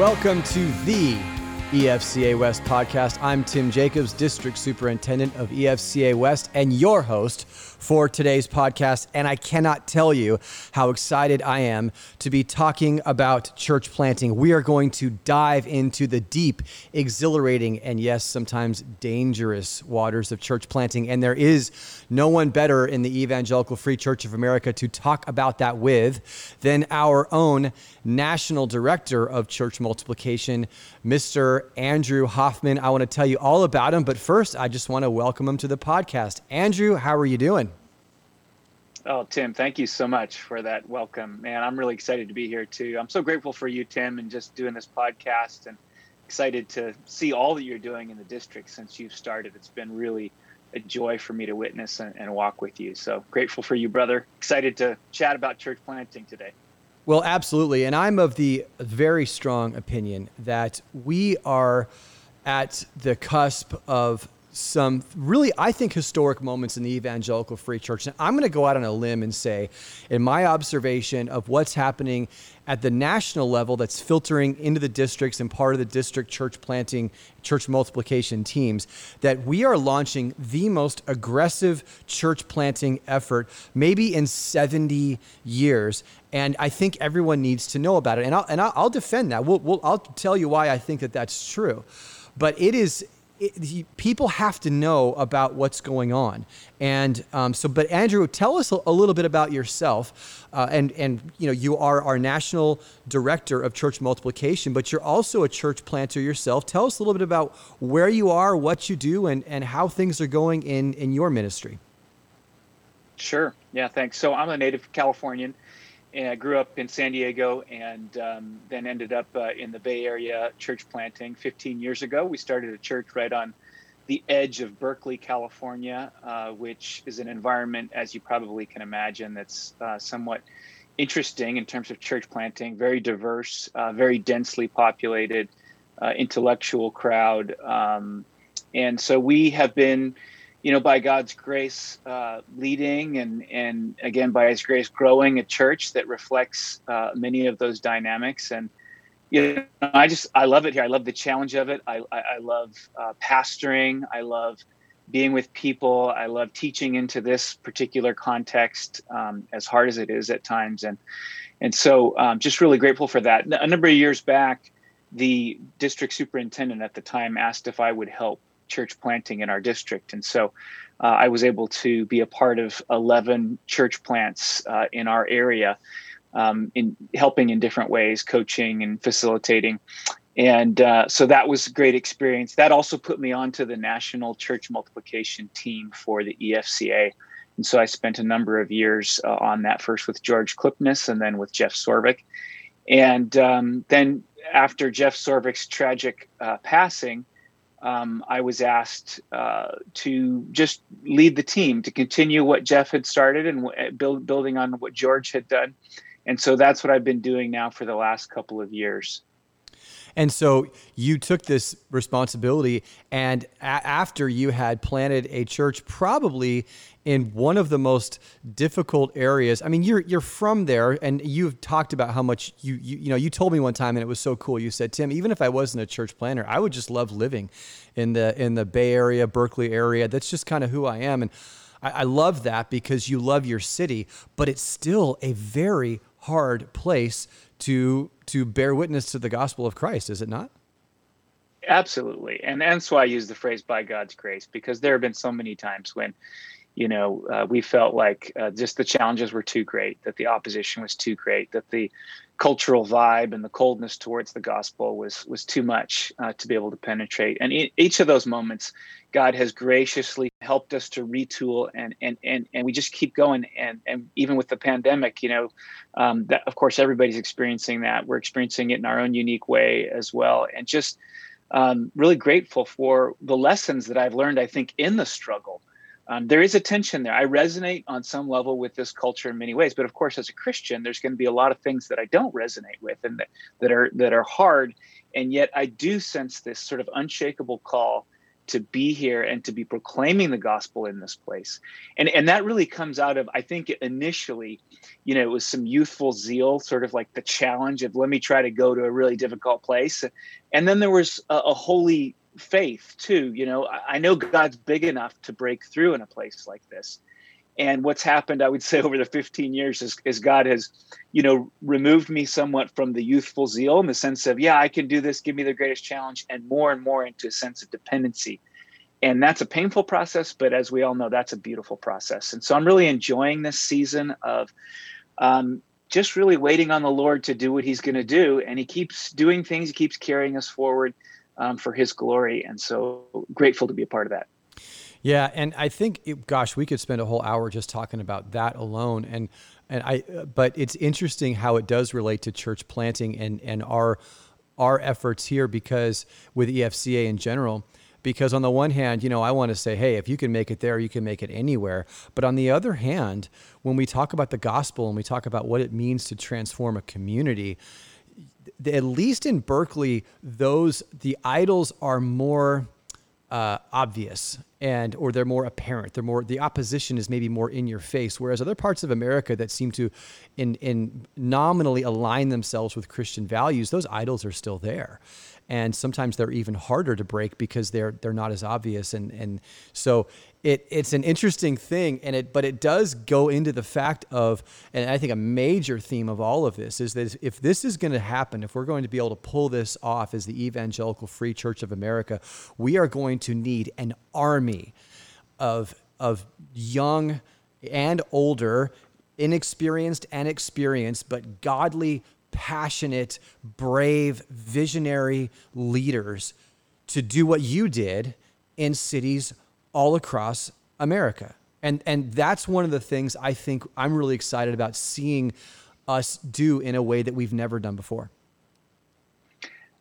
Welcome to the EFCA West podcast. I'm Tim Jacobs, District Superintendent of EFCA West, and your host for today's podcast. And I cannot tell you how excited I am to be talking about church planting. We are going to dive into the deep, exhilarating, and yes, sometimes dangerous waters of church planting. And there is no one better in the Evangelical Free Church of America to talk about that with than our own National Director of Church Multiplication, Mr. Andrew Hoffman. I want to tell you all about him, but first, I just want to welcome him to the podcast. Andrew, how are you doing? Oh, Tim, thank you so much for that welcome. Man, I'm really excited to be here too. I'm so grateful for you, Tim, and just doing this podcast and excited to see all that you're doing in the district since you've started. It's been really a joy for me to witness and, and walk with you. So grateful for you, brother. Excited to chat about church planting today. Well, absolutely. And I'm of the very strong opinion that we are at the cusp of some really, I think, historic moments in the evangelical free church. And I'm going to go out on a limb and say, in my observation of what's happening at the national level that's filtering into the districts and part of the district church planting, church multiplication teams, that we are launching the most aggressive church planting effort maybe in 70 years. And I think everyone needs to know about it. And I'll, and I'll defend that. We'll, we'll, I'll tell you why I think that that's true. But it is it, people have to know about what's going on. And um, so, but Andrew, tell us a, a little bit about yourself. Uh, and and you know, you are our national director of church multiplication, but you're also a church planter yourself. Tell us a little bit about where you are, what you do, and and how things are going in in your ministry. Sure. Yeah. Thanks. So I'm a native Californian and I grew up in San Diego and um, then ended up uh, in the Bay Area church planting 15 years ago. We started a church right on the edge of Berkeley, California, uh, which is an environment, as you probably can imagine, that's uh, somewhat interesting in terms of church planting, very diverse, uh, very densely populated, uh, intellectual crowd. Um, and so we have been you know, by God's grace, uh, leading and and again by His grace, growing a church that reflects uh, many of those dynamics. And you know, I just I love it here. I love the challenge of it. I I, I love uh, pastoring. I love being with people. I love teaching into this particular context, um, as hard as it is at times. And and so, um, just really grateful for that. A number of years back, the district superintendent at the time asked if I would help church planting in our district. And so uh, I was able to be a part of 11 church plants uh, in our area, um, in helping in different ways, coaching and facilitating. And uh, so that was a great experience. That also put me onto the national church multiplication team for the EFCA. And so I spent a number of years uh, on that, first with George Klippenes and then with Jeff Sorvik. And um, then after Jeff Sorvik's tragic uh, passing, um, I was asked uh, to just lead the team to continue what Jeff had started and w- build, building on what George had done. And so that's what I've been doing now for the last couple of years. And so you took this responsibility, and a- after you had planted a church, probably in one of the most difficult areas. I mean, you're you're from there, and you've talked about how much you you you know. You told me one time, and it was so cool. You said, Tim, even if I wasn't a church planter, I would just love living in the in the Bay Area, Berkeley area. That's just kind of who I am, and I, I love that because you love your city, but it's still a very hard place to to bear witness to the gospel of Christ, is it not? Absolutely, and that's why I use the phrase "by God's grace" because there have been so many times when you know, uh, we felt like uh, just the challenges were too great, that the opposition was too great, that the cultural vibe and the coldness towards the gospel was was too much uh, to be able to penetrate. And in each of those moments, God has graciously helped us to retool, and and and and we just keep going. And and even with the pandemic, you know, um, that of course everybody's experiencing that. We're experiencing it in our own unique way as well, and just um, really grateful for the lessons that I've learned. I think in the struggle um, there is a tension there. I resonate on some level with this culture in many ways, but of course, as a Christian, there's going to be a lot of things that I don't resonate with and that, that are that are hard. And yet, I do sense this sort of unshakable call to be here and to be proclaiming the gospel in this place. And and that really comes out of I think initially, you know, it was some youthful zeal, sort of like the challenge of let me try to go to a really difficult place. And then there was a, a holy faith too. You know, I, I know God's big enough to break through in a place like this. And what's happened i would say over the 15 years is, is god has you know removed me somewhat from the youthful zeal in the sense of yeah i can do this give me the greatest challenge and more and more into a sense of dependency. And that's a painful process but as we all know that's a beautiful process. And so i'm really enjoying this season of um, just really waiting on the lord to do what he's going to do. And he keeps doing things he keeps carrying us forward um, for his glory and so grateful to be a part of that yeah, and I think, it, gosh, we could spend a whole hour just talking about that alone. And and I, but it's interesting how it does relate to church planting and and our our efforts here because with EFCA in general. Because on the one hand, you know, I want to say, hey, if you can make it there, you can make it anywhere. But on the other hand, when we talk about the gospel and we talk about what it means to transform a community, at least in Berkeley, those the idols are more uh, obvious and or they're more apparent. They're more the opposition is maybe more in your face whereas other parts of america that seem to in in nominally align themselves with christian values those idols are still there and sometimes they're even harder to break because they're they're not as obvious. And and so it it's an interesting thing. And it but it does go into the fact of and I think a major theme of all of this is that if this is going to happen if we're going to be able to pull this off as the evangelical free church of America we are going to need an army of of young and older inexperienced and experienced but godly passionate brave visionary leaders to do what you did in cities all across America. And, and that's one of the things I think I'm really excited about seeing us do in a way that we've never done before.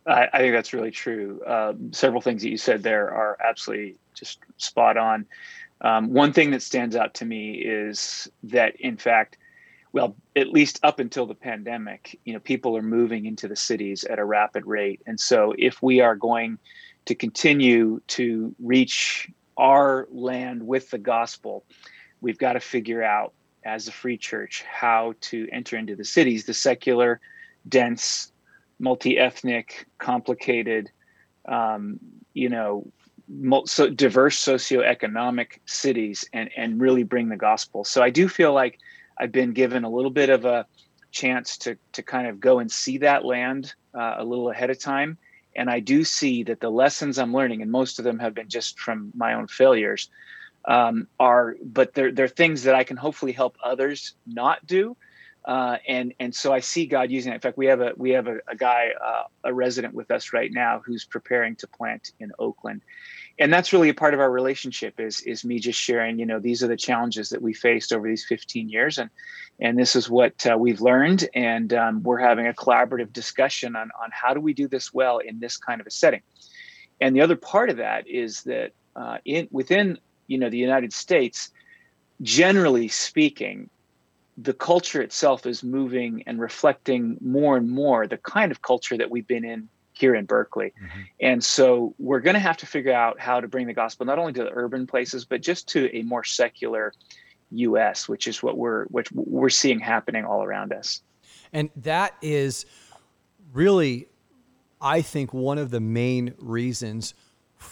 I, I think that's really true. Um, several things that you said there are absolutely just spot on. Um, one thing that stands out to me is that, in fact, well, at least up until the pandemic, you know, people are moving into the cities at a rapid rate, and so if we are going to continue to reach our land with the gospel, we've got to figure out as a free church how to enter into the cities, the secular, dense, multi-ethnic, complicated, um, you know, so diverse socioeconomic cities, and and really bring the gospel. So I do feel like I've been given a little bit of a chance to to kind of go and see that land uh, a little ahead of time and I do see that the lessons I'm learning, and most of them have been just from my own failures, um, are but they're they're things that I can hopefully help others not do. Uh, and and so I see God using it. In fact, we have a we have a, a guy, uh, a resident with us right now, who's preparing to plant in Oakland, and that's really a part of our relationship is is me just sharing you know these are the challenges that we faced over these 15 years and and this is what uh, we've learned and um, we're having a collaborative discussion on on how do we do this well in this kind of a setting. And the other part of that is that uh, in within you know the united states generally speaking the culture itself is moving and reflecting more and more the kind of culture that we've been in here in Berkeley. Mm-hmm. And so we're going to have to figure out how to bring the gospel not only to the urban places, but just to a more secular US, which is what we're which we're seeing happening all around us. And that is really I think one of the main reasons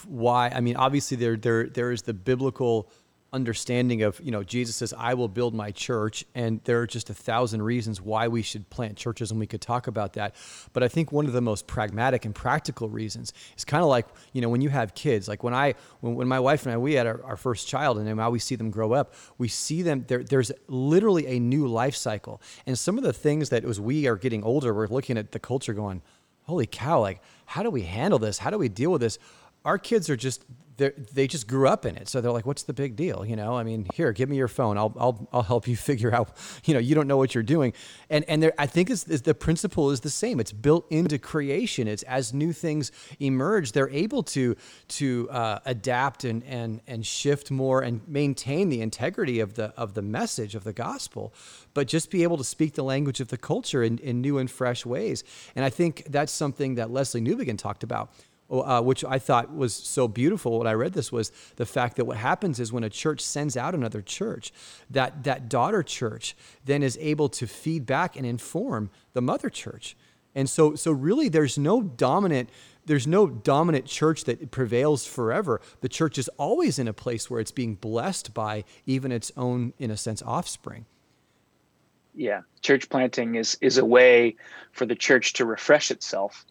why I mean obviously there there there is the biblical understanding of you know jesus says i will build my church and there are just a thousand reasons why we should plant churches and we could talk about that. But i think one of the most pragmatic and practical reasons is kind of like you know when you have kids like when i when, when my wife and i we had our, our first child and now we see them grow up we see them there, there's literally a new life cycle. And some of the things that as we are getting older we're looking at the culture going holy cow like how do we handle this? How do we deal with this our kids are just they just grew up in it. So they're like, what's the big deal? You know, I mean, here, give me your phone. I'll, I'll, I'll help you figure out, you know, you don't know what you're doing. And, and there, I think it's, it's, the principle is the same. It's built into creation. It's as new things emerge, they're able to, to uh, adapt and, and, and shift more and maintain the integrity of the, of the message of the gospel, but just be able to speak the language of the culture in, in new and fresh ways. And I think that's something that Lesslie Newbigin talked about uh, which I thought was so beautiful when I read this, was the fact that what happens is when a church sends out another church, that that daughter church then is able to feed back and inform the mother church. And so, so really, there's no dominant there's no dominant church that prevails forever. The church is always in a place where it's being blessed by even its own, in a sense, offspring. Yeah, church planting is is a way for the church to refresh itself,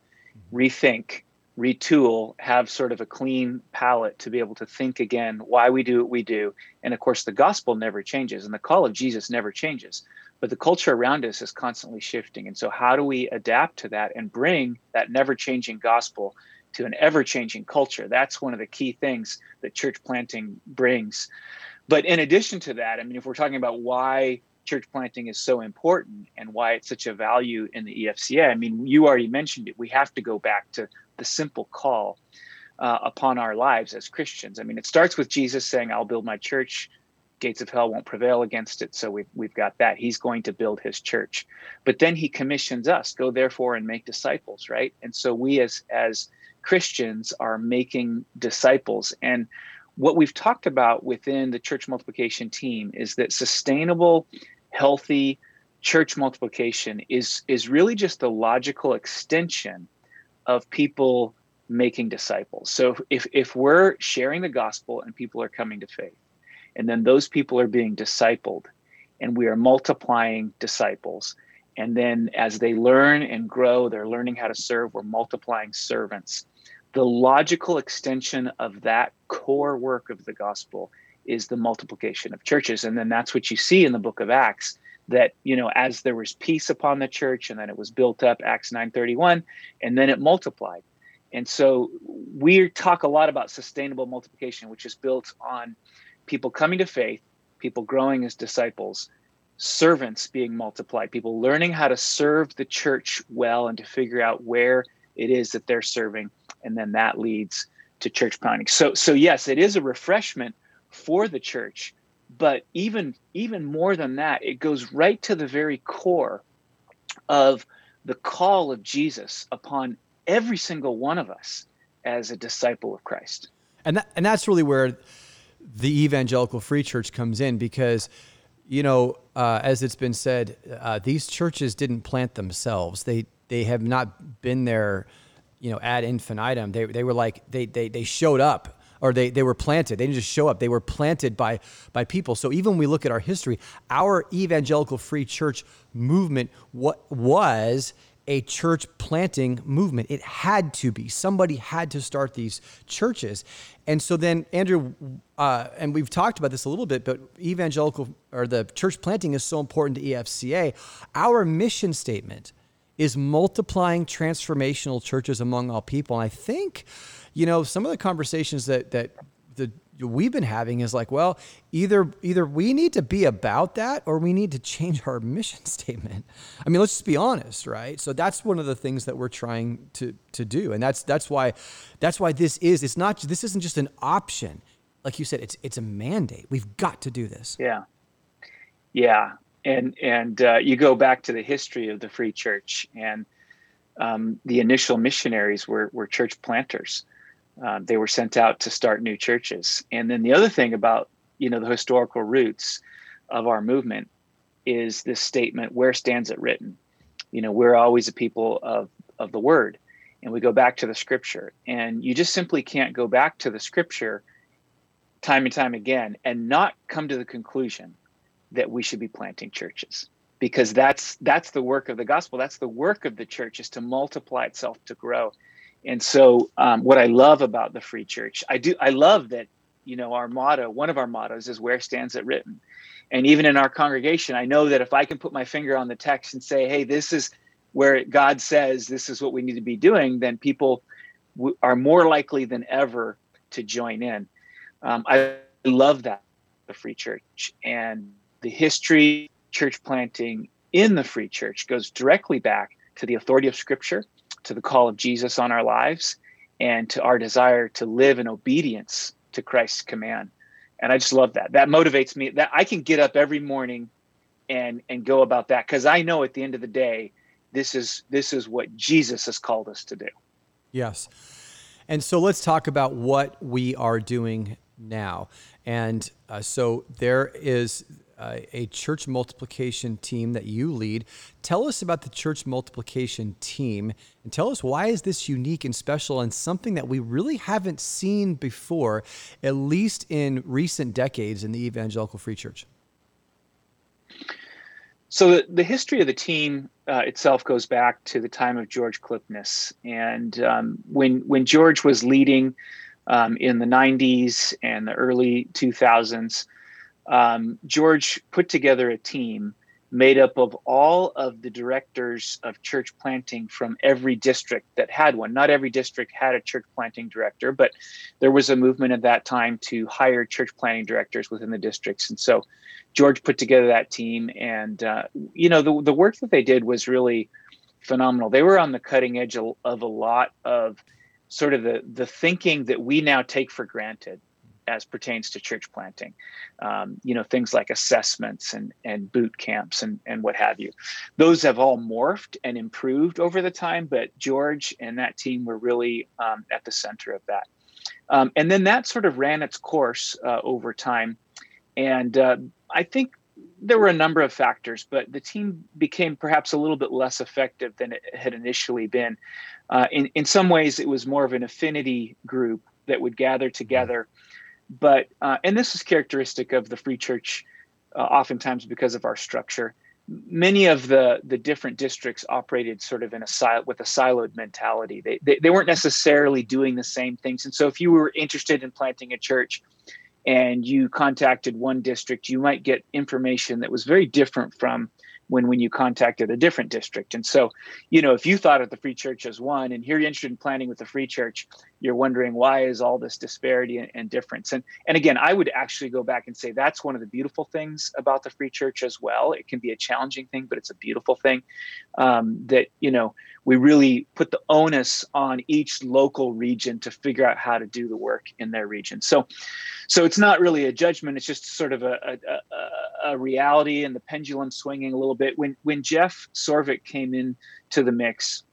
rethink, retool, have sort of a clean palette to be able to think again why we do what we do. And of course, the gospel never changes and the call of Jesus never changes, but the culture around us is constantly shifting. And so, how do we adapt to that and bring that never changing gospel to an ever changing culture? That's one of the key things that church planting brings. But in addition to that, I mean, if we're talking about why church planting is so important and why it's such a value in the EFCA. I mean, you already mentioned it. We have to go back to the simple call uh, upon our lives as Christians. I mean, it starts with Jesus saying, I'll build my church. Gates of hell won't prevail against it. So we've, we've got that. He's going to build his church. But then he commissions us go therefore and make disciples, right? And so we as, as Christians are making disciples. And what we've talked about within the church multiplication team is that sustainable healthy church multiplication is is really just a logical extension of people making disciples. So if if we're sharing the gospel and people are coming to faith, and then those people are being discipled, and we are multiplying disciples, and then as they learn and grow, they're learning how to serve. We're multiplying servants. The logical extension of that core work of the gospel is the multiplication of churches. And then that's what you see in the book of Acts that, you know, as there was peace upon the church and then it was built up, Acts 9:31, and then it multiplied. And so we talk a lot about sustainable multiplication, which is built on people coming to faith, people growing as disciples, servants being multiplied, people learning how to serve the church well and to figure out where it is that they're serving, and then that leads to church planting. So so yes, it is a refreshment for the church but even even more than that it goes right to the very core of the call of jesus upon every single one of us as a disciple of christ. And that, and that's really where the evangelical free church comes in because you know uh, as it's been said uh, these churches didn't plant themselves. They they have not been there you know ad infinitum. They, they were like they, they they showed up or they, they were planted. They didn't just show up. They were planted by, by people. So even when we look at our history, our evangelical free church movement what was a church planting movement. It had to be. Somebody had to start these churches. And so then, Andrew, uh, and we've talked about this a little bit, but evangelical or the church planting is so important to EFCA. Our mission statement is multiplying transformational churches among all people. And I think you know, some of the conversations that that the we've been having is like, well, either either we need to be about that or we need to change our mission statement. I mean, let's just be honest, right? So that's one of the things that we're trying to to do, and that's that's why that's why this is. It's not. This isn't just an option, like you said. It's it's a mandate. We've got to do this. Yeah, yeah, and and uh, you go back to the history of the Free Church, and um, the initial missionaries were were church planters uh, they were sent out to start new churches. And then the other thing about you know the historical roots of our movement is this statement: "Where stands it written?" You know, we're always a people of of the Word, and we go back to the Scripture. And you just simply can't go back to the Scripture time and time again and not come to the conclusion that we should be planting churches because that's that's the work of the gospel that's the work of the church is to multiply itself to grow and so, um, what I love about the Free Church, I do, I love that, you know, our motto, one of our mottos is "Where stands it written?" And even in our congregation, I know that if I can put my finger on the text and say, "Hey, this is where God says this is what we need to be doing," then people w- are more likely than ever to join in. Um, I love that the Free Church and the history church planting in the Free Church goes directly back to the authority of Scripture to the call of Jesus on our lives and to our desire to live in obedience to Christ's command. And I just love that. That motivates me that I can get up every morning and and go about that cuz I know at the end of the day this is this is what Jesus has called us to do. Yes. And so let's talk about what we are doing now. And uh, so there is uh, a church multiplication team that you lead. Tell us about the church multiplication team and tell us why is this unique and special and something that we really haven't seen before, at least in recent decades in the evangelical free church. So the, the history of the team uh, itself goes back to the time of George Klippenes, and um, when when George was leading um, in the 90s and the early 2000s, um, George put together a team made up of all of the directors of church planting from every district that had one. Not every district had a church planting director, but there was a movement at that time to hire church planting directors within the districts. And so George put together that team. And, uh, you know, the, the work that they did was really phenomenal. They were on the cutting edge of, of a lot of sort of the, the thinking that we now take for granted as pertains to church planting. Um, you know, things like assessments and, and boot camps and, and what have you. Those have all morphed and improved over the time, but George and that team were really um, at the center of that. Um, and then that sort of ran its course uh, over time. And uh, I think there were a number of factors, but the team became perhaps a little bit less effective than it had initially been. Uh, in, in some ways, it was more of an affinity group that would gather together but uh, and this is characteristic of the free church uh, oftentimes because of our structure. Many of the the different districts operated sort of in a sil- with a siloed mentality. They, they they weren't necessarily doing the same things. And so if you were interested in planting a church and you contacted one district you might get information that was very different from when when you contacted a different district. And so, you know, if you thought of the free church as one, and here you're interested in planning with the free church, you're wondering why is all this disparity and, and, difference. And and again, I would actually go back and say that's one of the beautiful things about the free church as well. It can be a challenging thing, but it's a beautiful thing um, that you know we really put the onus on each local region to figure out how to do the work in their region. So, so it's not really a judgment; it's just sort of a, a, a reality, and the pendulum swinging a little bit. When when Jeff Sorvik came in to the mix,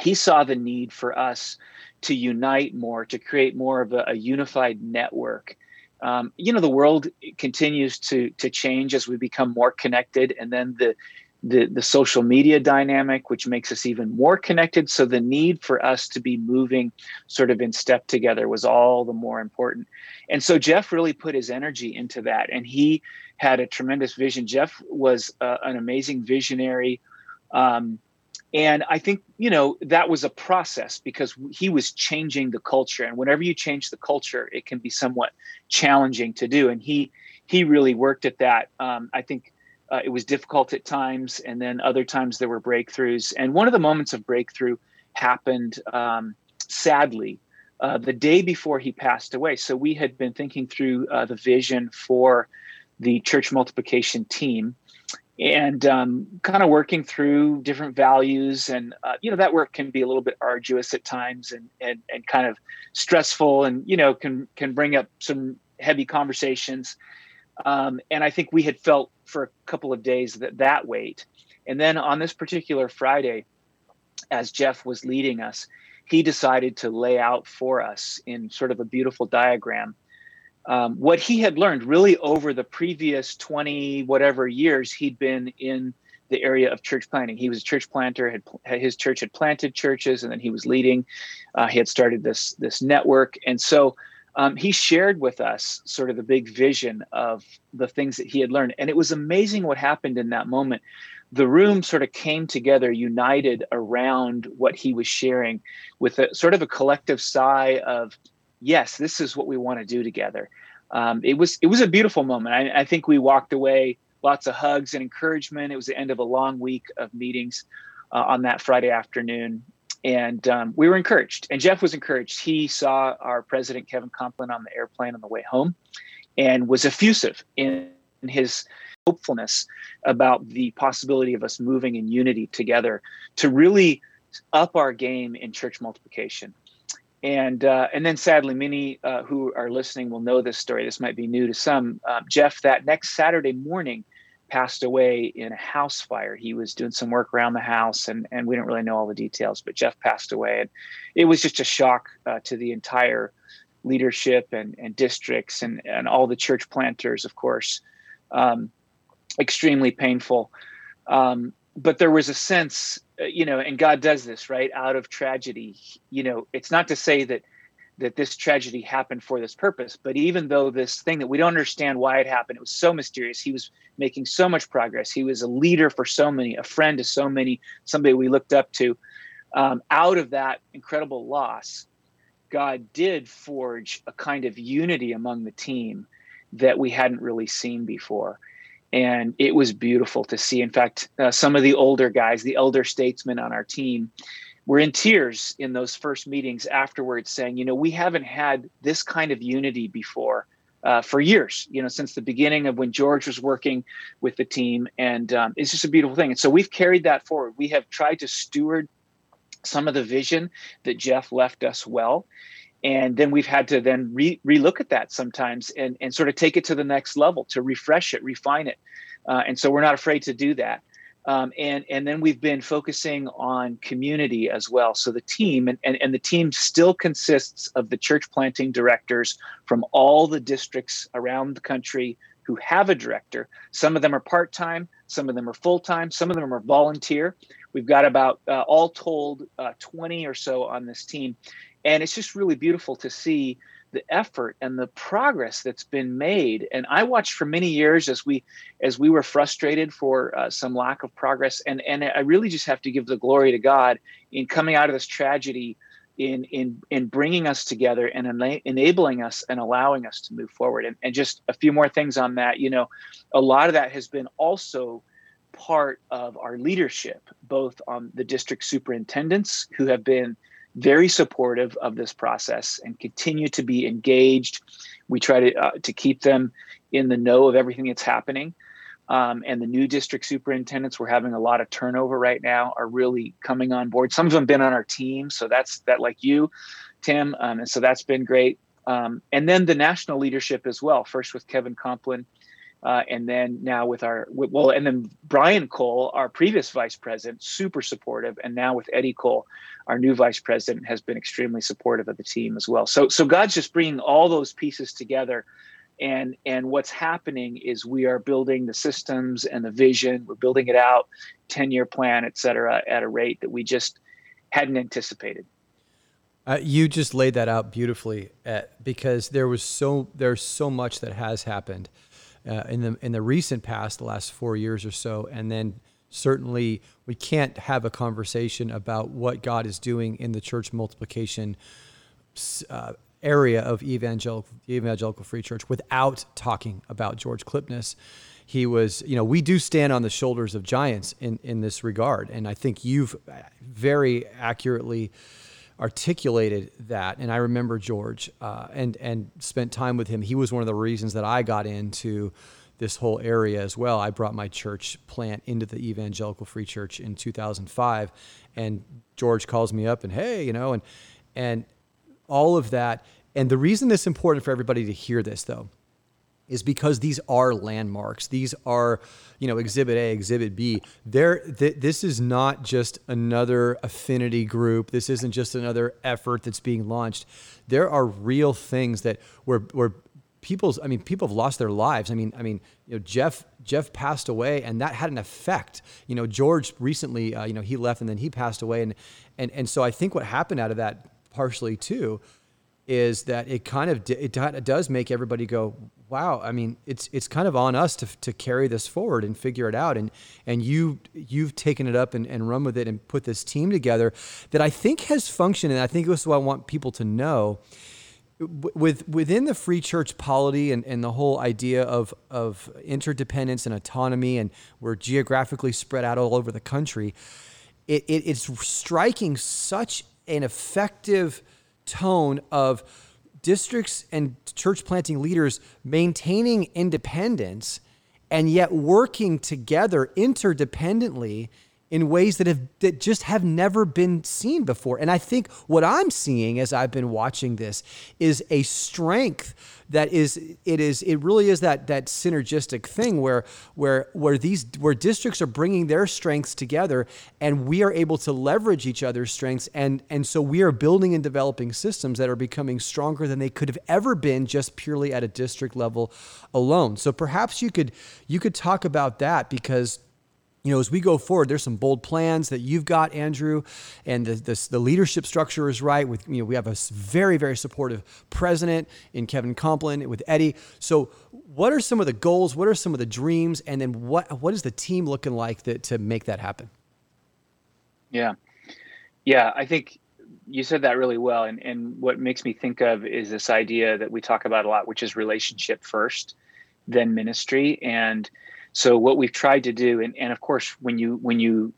he saw the need for us to unite more, to create more of a, a unified network. Um, you know, the world continues to to change as we become more connected, and then the the, the social media dynamic, which makes us even more connected. So the need for us to be moving sort of in step together was all the more important. And so Jeff really put his energy into that. And he had a tremendous vision. Jeff was uh, an amazing visionary. Um, and I think, you know, that was a process because he was changing the culture. And whenever you change the culture, it can be somewhat challenging to do. And he, he really worked at that. Um, I think uh, it was difficult at times, and then other times there were breakthroughs. And one of the moments of breakthrough happened, um, sadly, uh, the day before he passed away. So we had been thinking through uh, the vision for the church multiplication team and um, kind of working through different values and uh, you know that work can be a little bit arduous at times and, and and kind of stressful and you know can can bring up some heavy conversations um, and I think we had felt for a couple of days that that weight. And then on this particular Friday, as Jeff was leading us, he decided to lay out for us in sort of a beautiful diagram um, what he had learned really over the previous 20 whatever years he'd been in the area of church planting. He was a church planter. Had his church had planted churches, and then he was leading. Uh, he had started this this network, and so um, he shared with us sort of the big vision of the things that he had learned. And it was amazing what happened in that moment. The room sort of came together, united around what he was sharing with a sort of a collective sigh of, yes, this is what we want to do together. Um, it was it was a beautiful moment. I, I think we walked away lots of hugs and encouragement. It was the end of a long week of meetings uh, on that Friday afternoon, and um, we were encouraged. And Jeff was encouraged. He saw our president Kevin Kompelien on the airplane on the way home, and was effusive in his hopefulness about the possibility of us moving in unity together to really up our game in church multiplication. And uh, and then sadly, many uh, who are listening will know this story. This might be new to some. Uh, Jeff, that next Saturday morning, passed away in a house fire. He was doing some work around the house, and, and we don't really know all the details, but Jeff passed away. And it was just a shock uh, to the entire leadership and, and districts and, and all the church planters, of course. Um, extremely painful. Um, but there was a sense, uh, you know, and God does this, right? Out of tragedy, you know, it's not to say that that this tragedy happened for this purpose. But even though this thing that we don't understand why it happened, it was so mysterious. He was making so much progress. He was a leader for so many, a friend to so many, somebody we looked up to. Um, out of that incredible loss, God did forge a kind of unity among the team that we hadn't really seen before. And it was beautiful to see. In fact, uh, some of the older guys, the elder statesmen on our team, were in tears in those first meetings afterwards, saying, you know, we haven't had this kind of unity before uh, for years, you know, since the beginning of when George was working with the team. And um, it's just a beautiful thing. And so we've carried that forward. We have tried to steward some of the vision that Jeff left us well. And then we've had to then re relook at that sometimes and, and sort of take it to the next level to refresh it, refine it. Uh, and so we're not afraid to do that. Um, and and then we've been focusing on community as well. So the team and, and, and the team still consists of the church planting directors from all the districts around the country who have a director. Some of them are part time, some of them are full time, some of them are volunteer. We've got about uh, all told uh, 20 or so on this team, and it's just really beautiful to see the effort and the progress that's been made. And i watched for many years as we as we were frustrated for uh, some lack of progress. And and i really just have to give the glory to god in coming out of this tragedy in in in bringing us together and ena- enabling us and allowing us to move forward. And, and just a few more things on that. You know a lot of that has been also part of our leadership both on the district superintendents who have been very supportive of this process and continue to be engaged. We try to uh, to keep them in the know of everything that's happening. Um, and the new district superintendents, we're having a lot of turnover right now, are really coming on board. Some of them been on our team, so that's that like you, Tim, um, and so that's been great. Um, and then the national leadership as well. First with Kevin Kompelien, uh, and then now with our well, and then Brian Cole, our previous vice president, super supportive, and now with Eddie Cole, our new vice president, has been extremely supportive of the team as well. So, so God's just bringing all those pieces together, and and what's happening is we are building the systems and the vision. We're building it out, ten year plan, et cetera, at a rate that we just hadn't anticipated. Uh, you just laid that out beautifully, at, uh, because there was so there's so much that has happened uh, in the in the recent past, the last four years or so, and then certainly we can't have a conversation about what God is doing in the church multiplication uh, area of evangelical evangelical free church without talking about George Klippenes. He was, you know, we do stand on the shoulders of giants in in this regard, and I think you've very accurately articulated that. And I remember George uh, and and spent time with him. He was one of the reasons that I got into this whole area as well. I brought my church plant into the Evangelical Free Church in 2005, and George calls me up and hey, you know, and and all of that. And the reason this important for everybody to hear this though is because these are landmarks. These are, you know, Exhibit A, Exhibit B. There, th- this is not just another affinity group. This isn't just another effort that's being launched. There are real things that where where people's. I mean, people have lost their lives. I mean, I mean, you know, Jeff Jeff passed away, and that had an effect. You know, George recently, uh, you know, he left, and then he passed away, and and and so I think what happened out of that partially too is that it kind of it does make everybody go wow i mean it's it's kind of on us to, to carry this forward and figure it out. And and you you've taken it up and, and run with it and put this team together that i think has functioned. And i think this is what i want people to know. With within the free church polity and, and the whole idea of of interdependence and autonomy and we're geographically spread out all over the country it, it it's striking such an effective tone of districts and church planting leaders maintaining independence and yet working together interdependently in ways that have that just have never been seen before. And I think what I'm seeing as I've been watching this is a strength that is it is it really is that that synergistic thing where where where these where districts are bringing their strengths together and we are able to leverage each other's strengths and and so we are building and developing systems that are becoming stronger than they could have ever been just purely at a district level alone. So perhaps you could you could talk about that because you know, as we go forward, there's some bold plans that you've got, Andrew, and the, the, the, leadership structure is right. With you know, we have a very, very supportive president in Kevin Kompelien with Eddie. So, what are some of the goals? What are some of the dreams? And then, what what is the team looking like that, to make that happen? Yeah, yeah, I think you said that really well. And and what makes me think of is this idea that we talk about a lot, which is relationship first, then ministry, and so what we've tried to do, and, and of course, when you when you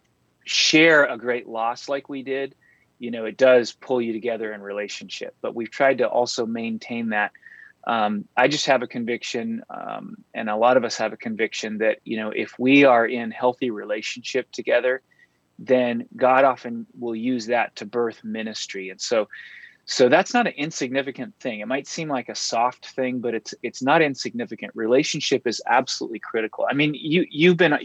share a great loss like we did, you know, it does pull you together in relationship. But we've tried to also maintain that. Um, I just have a conviction, um, and a lot of us have a conviction that you know, if we are in healthy relationship together, then God often will use that to birth ministry. And so so that's not an insignificant thing. It might seem like a soft thing, but it's it's not insignificant. Relationship is absolutely critical. I mean, you you've been,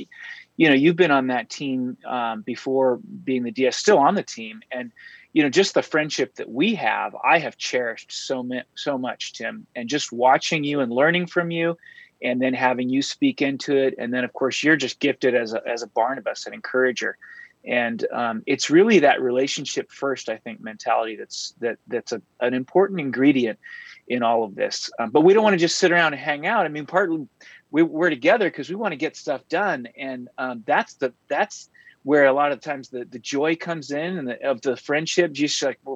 you know, you've been on that team um, before being the DS, still on the team, and you know, just the friendship that we have, I have cherished so so much, Tim. And just watching you and learning from you, and then having you speak into it, and then of course you're just gifted as a as a Barnabas, an encourager and um, it's really that relationship first i think mentality that's that that's a, an important ingredient in all of this. Um, but we don't want to just sit around and hang out. I mean partly we, are together because we want to get stuff done. And um, that's the that's where a lot of times the, the joy comes in and the, of the friendship just like we're,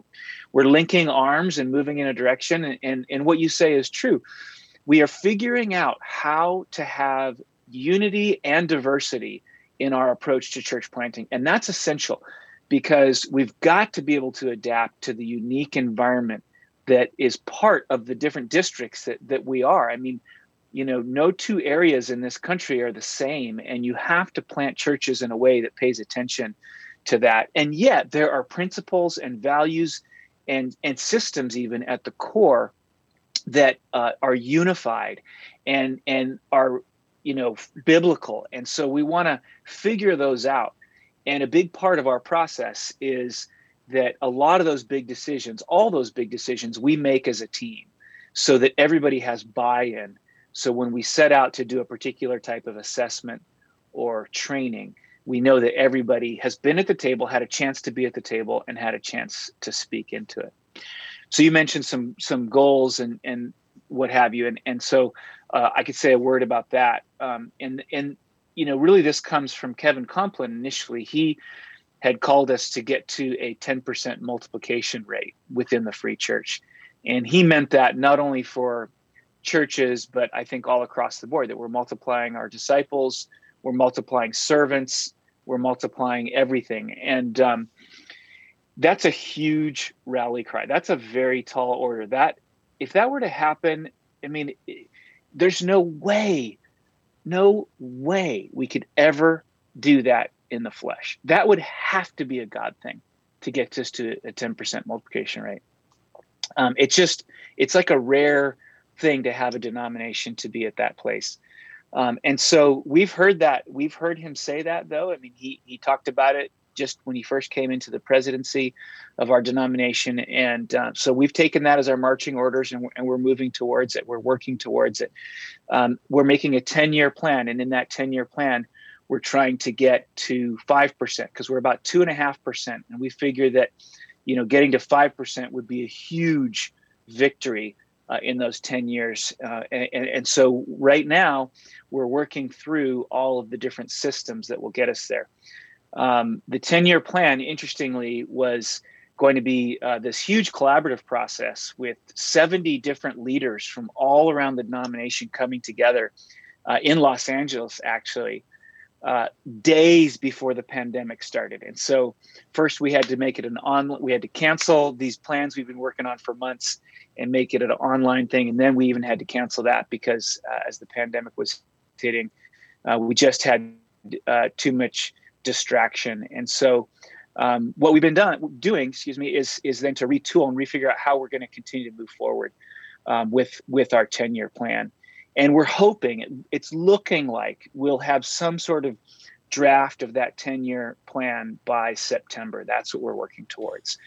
we're linking arms and moving in a direction. And, and and what you say is true. We are figuring out how to have unity and diversity in our approach to church planting. And that's essential because we've got to be able to adapt to the unique environment that is part of the different districts that, that we are. I mean, you know, no two areas in this country are the same, and you have to plant churches in a way that pays attention to that. And yet, there are principles and values and, and systems, even at the core, that uh, are unified and and are you know biblical. And so we want to figure those out. And a big part of our process is that a lot of those big decisions all those big decisions we make as a team so that everybody has buy-in. So when we set out to do a particular type of assessment or training we know that everybody has been at the table had a chance to be at the table and had a chance to speak into it. So you mentioned some some goals and and what have you. And and so uh, I could say a word about that. Um, and and you know, really, this comes from Kevin Kompelien Initially, he had called us to get to a 10% multiplication rate within the free church, and he meant that not only for churches, but I think all across the board that we're multiplying our disciples, we're multiplying servants, we're multiplying everything, and um, that's a huge rally cry. That's a very tall order. That if that were to happen, I mean, there's no way, no way we could ever do that in the flesh. That would have to be a God thing to get us to a 10% multiplication rate. Um, it's just, it's like a rare thing to have a denomination to be at that place. Um, and so we've heard that. We've heard him say that, though. I mean, he he talked about it just when he first came into the presidency of our denomination. And uh, so we've taken that as our marching orders and we're, and we're moving towards it. We're working towards it. Um, we're making a 10 year plan. And in that 10 year plan, we're trying to get to 5% because we're about 2.5%. And we figure that, you know, getting to 5% would be a huge victory uh, in those 10 years. Uh, and, and, so right now, we're working through all of the different systems that will get us there. Um, the 10 year plan, interestingly, was going to be uh, this huge collaborative process with 70 different leaders from all around the denomination coming together uh, in Los Angeles, actually, uh, days before the pandemic started. And so, first we had to make it an on. We had to cancel these plans we've been working on for months and make it an online thing. And then we even had to cancel that because uh, as the pandemic was hitting, uh, we just had uh, too much distraction. And so, um, what we've been done, doing, excuse me, is is then to retool and refigure out how we're going to continue to move forward um, with with our 10 year plan. And we're hoping it's looking like we'll have some sort of draft of that 10 year plan by September. That's what we're working towards.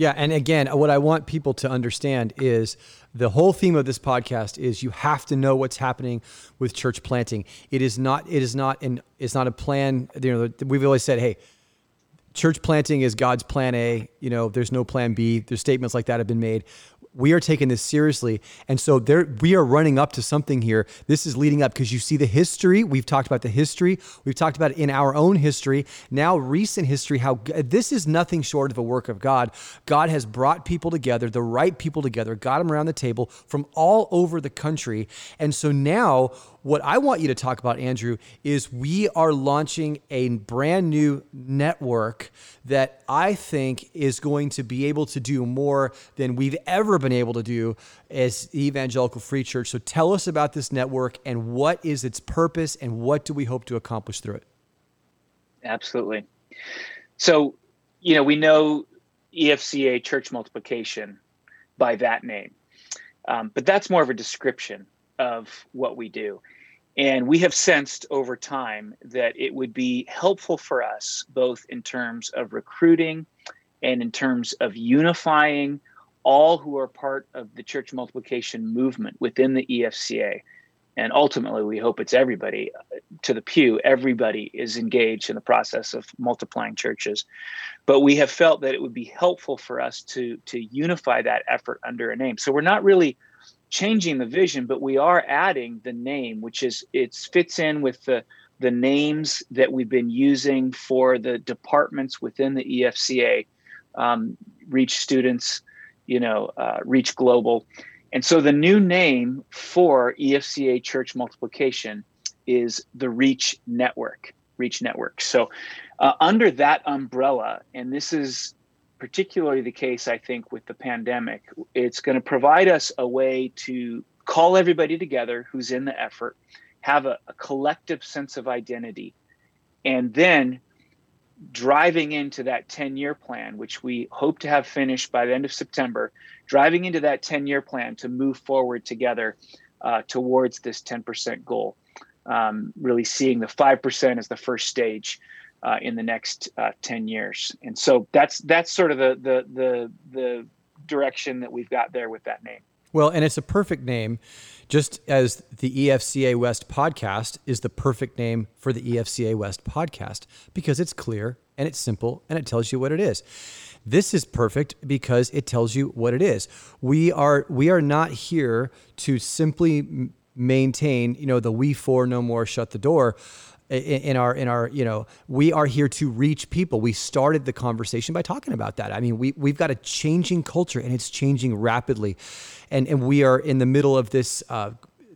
Yeah, and again, what I want people to understand is the whole theme of this podcast is you have to know what's happening with church planting. It is not it is not an it's not a plan, you know, we've always said, "Hey, church planting is God's plan A, you know, there's no plan B." There's statements like that have been made we are taking this seriously. And so there we are running up to something here. This is leading up because you see the history. We've talked about the history. We've talked about it in our own history. Now recent history how this is nothing short of a work of God. God has brought people together, the right people together, got them around the table from all over the country. And so now what I want you to talk about, Andrew, is we are launching a brand new network that I think is going to be able to do more than we've ever been able to do as Evangelical Free Church. So tell us about this network and what is its purpose and what do we hope to accomplish through it? Absolutely. So, you know, we know EFCA church multiplication by that name. Um, but that's more of a description of what we do. And we have sensed over time that it would be helpful for us, both in terms of recruiting and in terms of unifying all who are part of the church multiplication movement within the EFCA. And ultimately, we hope it's everybody uh, to the pew. Everybody is engaged in the process of multiplying churches. But we have felt that it would be helpful for us to, to unify that effort under a name. So we're not really changing the vision, but we are adding the name, which is it fits in with the the names that we've been using for the departments within the EFCA, um, Reach Students, you know, uh, Reach Global, and so the new name for EFCA Church Multiplication is the Reach Network. Reach Network. So uh, under that umbrella, and this is particularly the case, I think, with the pandemic. It's going to provide us a way to call everybody together who's in the effort, have a, a collective sense of identity, and then driving into that 10 year plan, which we hope to have finished by the end of September, driving into that 10 year plan to move forward together uh, towards this 10% goal. Um, really seeing the 5% as the first stage uh, in the next uh, 10 years. And so that's that's sort of the, the the the direction that we've got there with that name. Well, and it's a perfect name, just as the EFCA West podcast is the perfect name for the EFCA West podcast because it's clear and it's simple and it tells you what it is. This is perfect because it tells you what it is. We are we are not here to simply maintain, you know, the we for no more shut the door in our in our you know we are here to reach people. We started the conversation by talking about that. I mean we we've got a changing culture and it's changing rapidly. And and we are in the middle of this uh,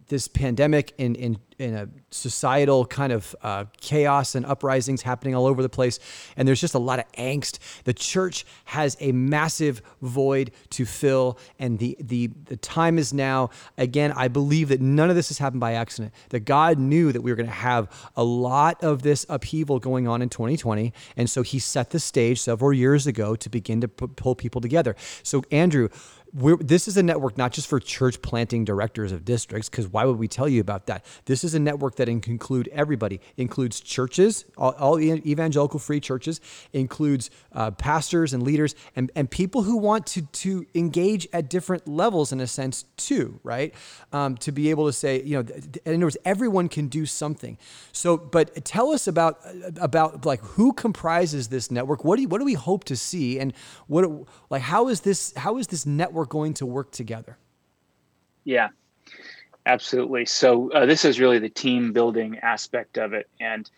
this pandemic in in in a societal kind of uh, chaos and uprisings happening all over the place, and there's just a lot of angst. The church has a massive void to fill, and the the the time is now. Again, I believe that none of this has happened by accident. That God knew that we were going to have a lot of this upheaval going on in 2020, and so He set the stage several years ago to begin to pull people together. So, Andrew we're, this is a network not just for church planting directors of districts, because why would we tell you about that? This is a network that include everybody, includes churches, all, all evangelical free churches, includes uh, pastors and leaders, and, and people who want to to engage at different levels in a sense too, right? Um, to be able to say, you know, in other words, everyone can do something. So, but tell us about about like who comprises this network. What do you, what do we hope to see, and what like how is this how is this network we're going to work together. Yeah, absolutely. So uh, this is really the team building aspect of it, and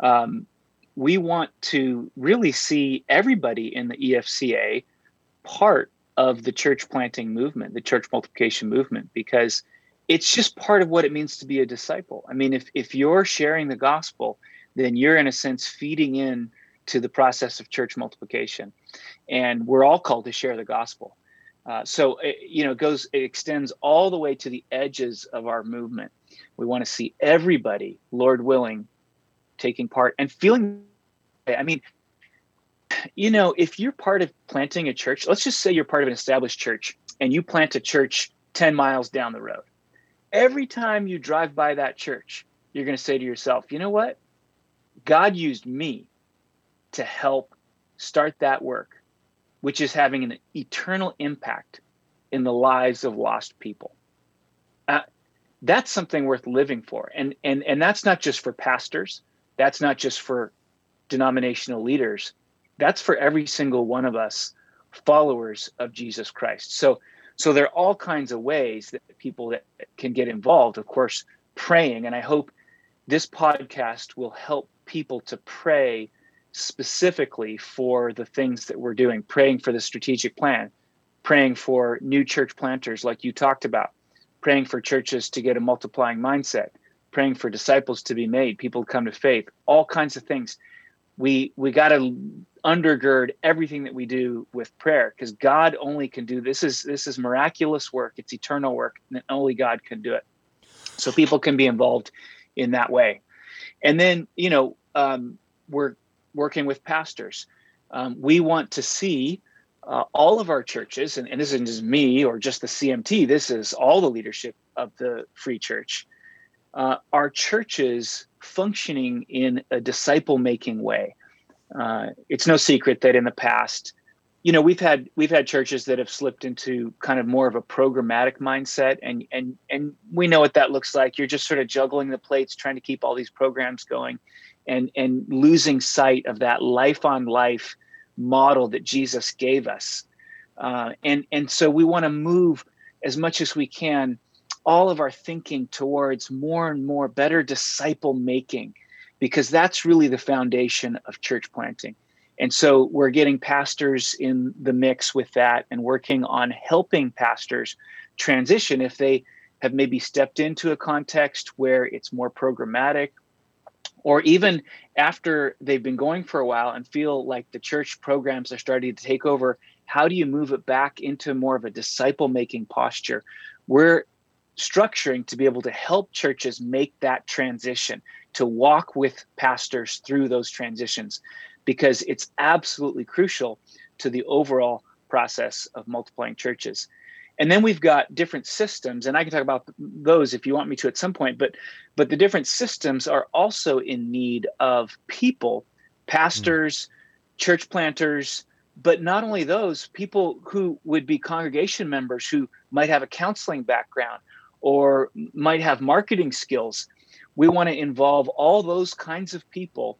um, we want to really see everybody in the EFCA part of the church planting movement, the church multiplication movement, because it's just part of what it means to be a disciple. I mean, if if you're sharing the gospel, then you're in a sense feeding in to the process of church multiplication, and we're all called to share the gospel. Uh, so it, you know, it goes it extends all the way to the edges of our movement. We want to see everybody, Lord willing, taking part and feeling I mean, you know, if you're part of planting a church, let's just say you're part of an established church and you plant a church 10 miles down the road. Every time you drive by that church, you're going to say to yourself, you know what? God used me to help start that work, which is having an eternal impact in the lives of lost people. Uh, that's something worth living for. And, and, and that's not just for pastors, that's not just for denominational leaders, that's for every single one of us followers of Jesus Christ. So, so there are all kinds of ways that people that can get involved. Of course, praying, and I hope this podcast will help people to pray specifically for the things that we're doing, praying for the strategic plan, praying for new church planters like you talked about, praying for churches to get a multiplying mindset, praying for disciples to be made, people come to faith, all kinds of things. We we got to undergird everything that we do with prayer because God only can do this is this is miraculous work. It's eternal work and only God can do it. So people can be involved in that way. And then, you know, um, we're working with pastors. Um, we want to see uh, all of our churches, and, and, this isn't just me or just the CMT, this is all the leadership of the Free Church. Uh, our churches functioning in a disciple making way. Uh, it's no secret that in the past, you know, we've had we've had churches that have slipped into kind of more of a programmatic mindset, and and and we know what that looks like. You're just sort of juggling the plates, trying to keep all these programs going, and and losing sight of that life on life model that Jesus gave us. Uh, and and so we want to move as much as we can all of our thinking towards more and more better disciple making because that's really the foundation of church planting and so we're getting pastors in the mix with that and working on helping pastors transition if they have maybe stepped into a context where it's more programmatic or even after they've been going for a while and feel like the church programs are starting to take over how do you move it back into more of a disciple making posture? We're structuring to be able to help churches make that transition to walk with pastors through those transitions because it's absolutely crucial to the overall process of multiplying churches and then we've got different systems and i can talk about those if you want me to at some point but but the different systems are also in need of people pastors mm. church planters but not only those people who would be congregation members who might have a counseling background or might have marketing skills we want to involve all those kinds of people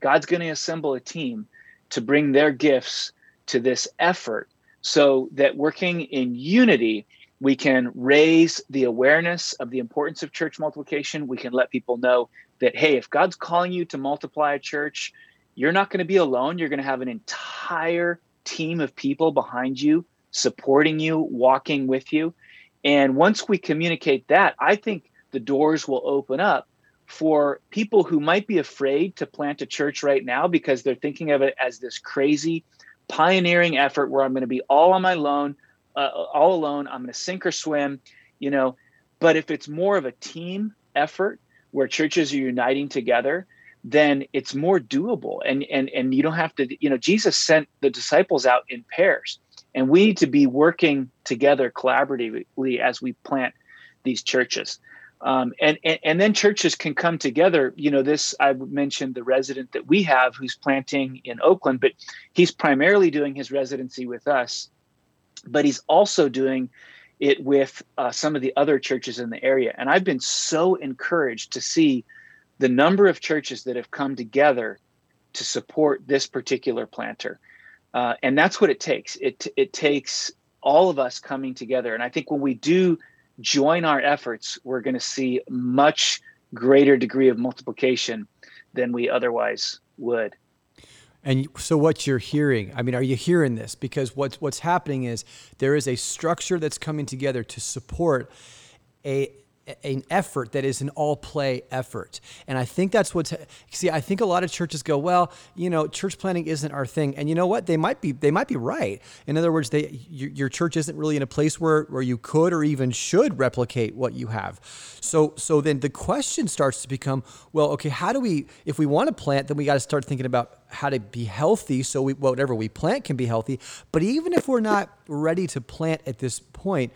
god's going to assemble a team to bring their gifts to this effort so that working in unity, we can raise the awareness of the importance of church multiplication. We can let people know that, hey, if God's calling you to multiply a church, you're not going to be alone. You're going to have an entire team of people behind you, supporting you, walking with you. And once we communicate that, I think the doors will open up for people who might be afraid to plant a church right now because they're thinking of it as this crazy pioneering effort where I'm going to be all on my own, uh, all alone. I'm going to sink or swim, you know. But if it's more of a team effort where churches are uniting together, then it's more doable. And and and you don't have to, you know, Jesus sent the disciples out in pairs, and we need to be working together collaboratively as we plant these churches. Um, and, and, and then churches can come together. You know, this I mentioned the resident that we have who's planting in Oakland, but he's primarily doing his residency with us, but he's also doing it with uh, some of the other churches in the area. And I've been so encouraged to see the number of churches that have come together to support this particular planter. Uh, and that's what it takes. It, it takes all of us coming together. And I think when we do join our efforts, we're going to see much greater degree of multiplication than we otherwise would. And so what you're hearing, I mean, are you hearing this? Because what's what's happening is there is a structure that's coming together to support a an effort that is an all play effort. And I think that's what's see I think a lot of churches go, well, you know, church planning isn't our thing. And you know what? They might be they might be right. In other words, they your, your church isn't really in a place where where you could or even should replicate what you have. So so then the question starts to become, well, okay, how do we if we want to plant, then we got to start thinking about how to be healthy so we whatever we plant can be healthy. But even if we're not ready to plant at this point,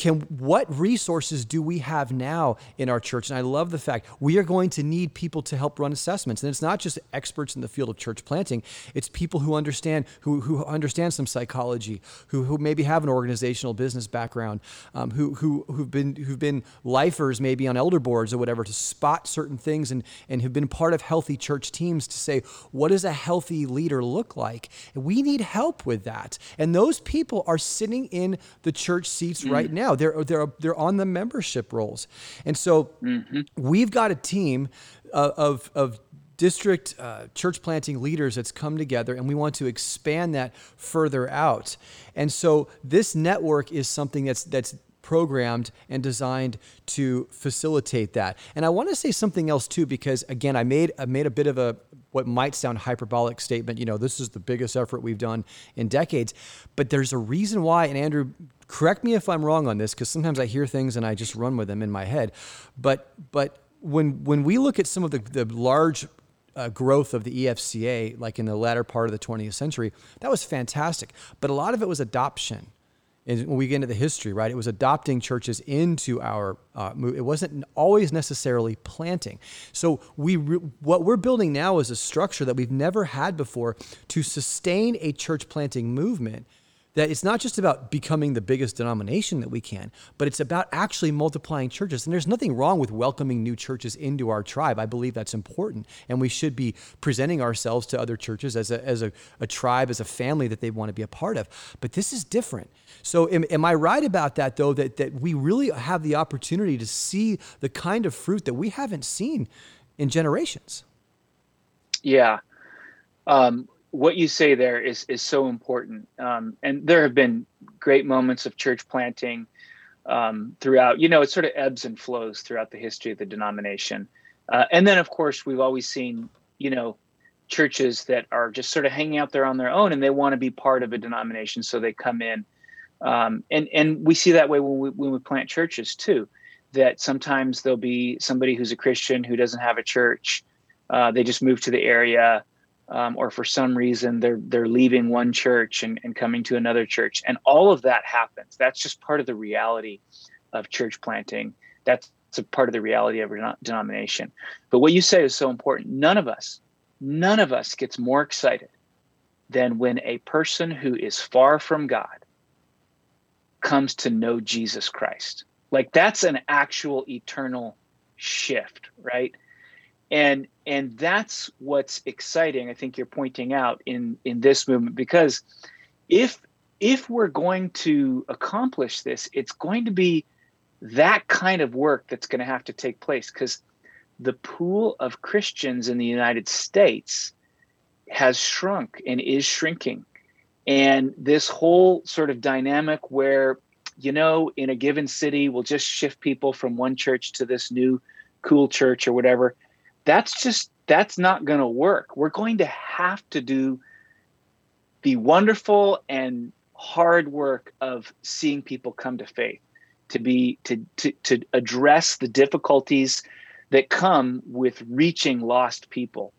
can what resources do we have now in our church? And i love the fact we are going to need people to help run assessments. And it's not just experts in the field of church planting. It's people who understand who, who understand some psychology who, who maybe have an organizational business background um, who, who, who've been who've been lifers maybe on elder boards or whatever to spot certain things and, and have been part of healthy church teams to say what does a healthy leader look like? And we need help with that. And those people are sitting in the church seats mm. right now now. They're they're they're on the membership rolls, and so mm-hmm. we've got a team of of, of district uh, church planting leaders that's come together and we want to expand that further out and so this network is something that's that's programmed and designed to facilitate that. And I want to say something else too, because again, I made I made a bit of a what might sound hyperbolic statement. You know, this is the biggest effort we've done in decades, but there's a reason why. And Andrew, correct me if I'm wrong on this, because sometimes I hear things and I just run with them in my head. But but when when we look at some of the the large uh, growth of the EFCA, like in the latter part of the 20th century, that was fantastic. But a lot of it was adoption and when we get into the history, right, it was adopting churches into our. Uh, it wasn't always necessarily planting. So we re- what we're building now is a structure that we've never had before to sustain a church planting movement that it's not just about becoming the biggest denomination that we can, but it's about actually multiplying churches. And there's nothing wrong with welcoming new churches into our tribe. I believe that's important. And we should be presenting ourselves to other churches as a, as a, a tribe, as a family that they want to be a part of. But this is different. So, am, am I right about that, though, that, that we really have the opportunity to see the kind of fruit that we haven't seen in generations? Yeah. Um, what you say there is is so important. Um, and there have been great moments of church planting um, throughout. You know, it sort of ebbs and flows throughout the history of the denomination. Uh, and then, of course, we've always seen, you know, churches that are just sort of hanging out there on their own and they want to be part of a denomination, so they come in. Um, and and we see that way when we when we plant churches too. That sometimes there'll be somebody who's a Christian who doesn't have a church. Uh, they just move to the area um, or for some reason they're they're leaving one church and, and coming to another church. And all of that happens. That's just part of the reality of church planting. That's a part of the reality of denomination. But what you say is so important. None of us none of us gets more excited than when a person who is far from god comes to know jesus christ. Like that's an actual eternal shift right and and that's what's exciting i think you're pointing out in in this movement because if if we're going to accomplish this it's going to be that kind of work that's going to have to take place because the pool of christians in the united states has shrunk and is shrinking. And this whole sort of dynamic where you know in a given city we'll just shift people from one church to this new cool church or whatever that's just that's not going to work. We're going to have to do the wonderful and hard work of seeing people come to faith to be to to, to address the difficulties that come with reaching lost people.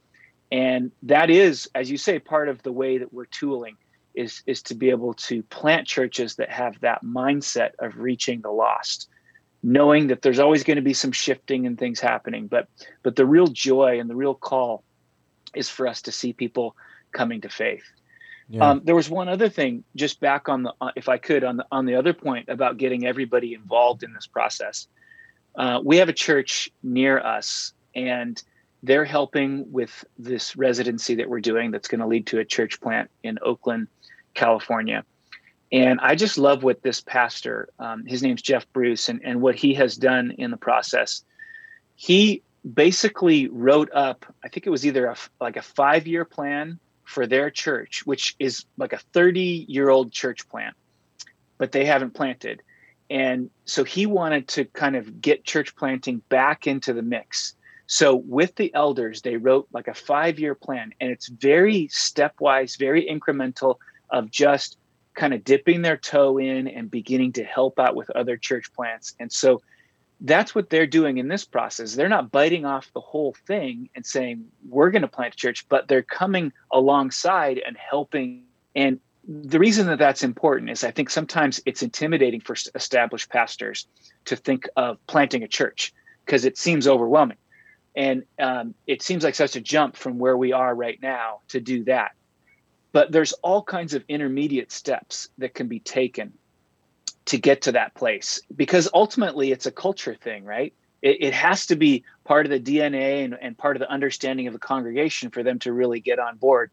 And that is as you say part of the way that we're tooling is is to be able to plant churches that have that mindset of reaching the lost knowing that there's always going to be some shifting and things happening but but the real joy and the real call is for us to see people coming to faith. Yeah. um, there was one other thing just back on the if i could on the on the other point about getting everybody involved in this process. Uh, we have a church near us and they're helping with this residency that we're doing that's going to lead to a church plant in oakland california and I just love what this pastor, um, his name's Jeff Bruce, and, and what he has done in the process. He basically wrote up, I think it was either a, like a five year plan for their church, which is like a 30 year old church plant, but they haven't planted. and so he wanted to kind of get church planting back into the mix. So with the elders, they wrote like a five year plan, and it's very stepwise, very incremental of just kind of dipping their toe in and beginning to help out with other church plants. And so that's what they're doing in this process. They're not biting off the whole thing and saying, we're going to plant a church, but they're coming alongside and helping. And the reason that that's important is I think sometimes it's intimidating for established pastors to think of planting a church because it seems overwhelming. And um, it seems like such a jump from where we are right now to do that. But there's all kinds of intermediate steps that can be taken to get to that place because ultimately it's a culture thing, right? It, it has to be part of the DNA and, and part of the understanding of the congregation for them to really get on board.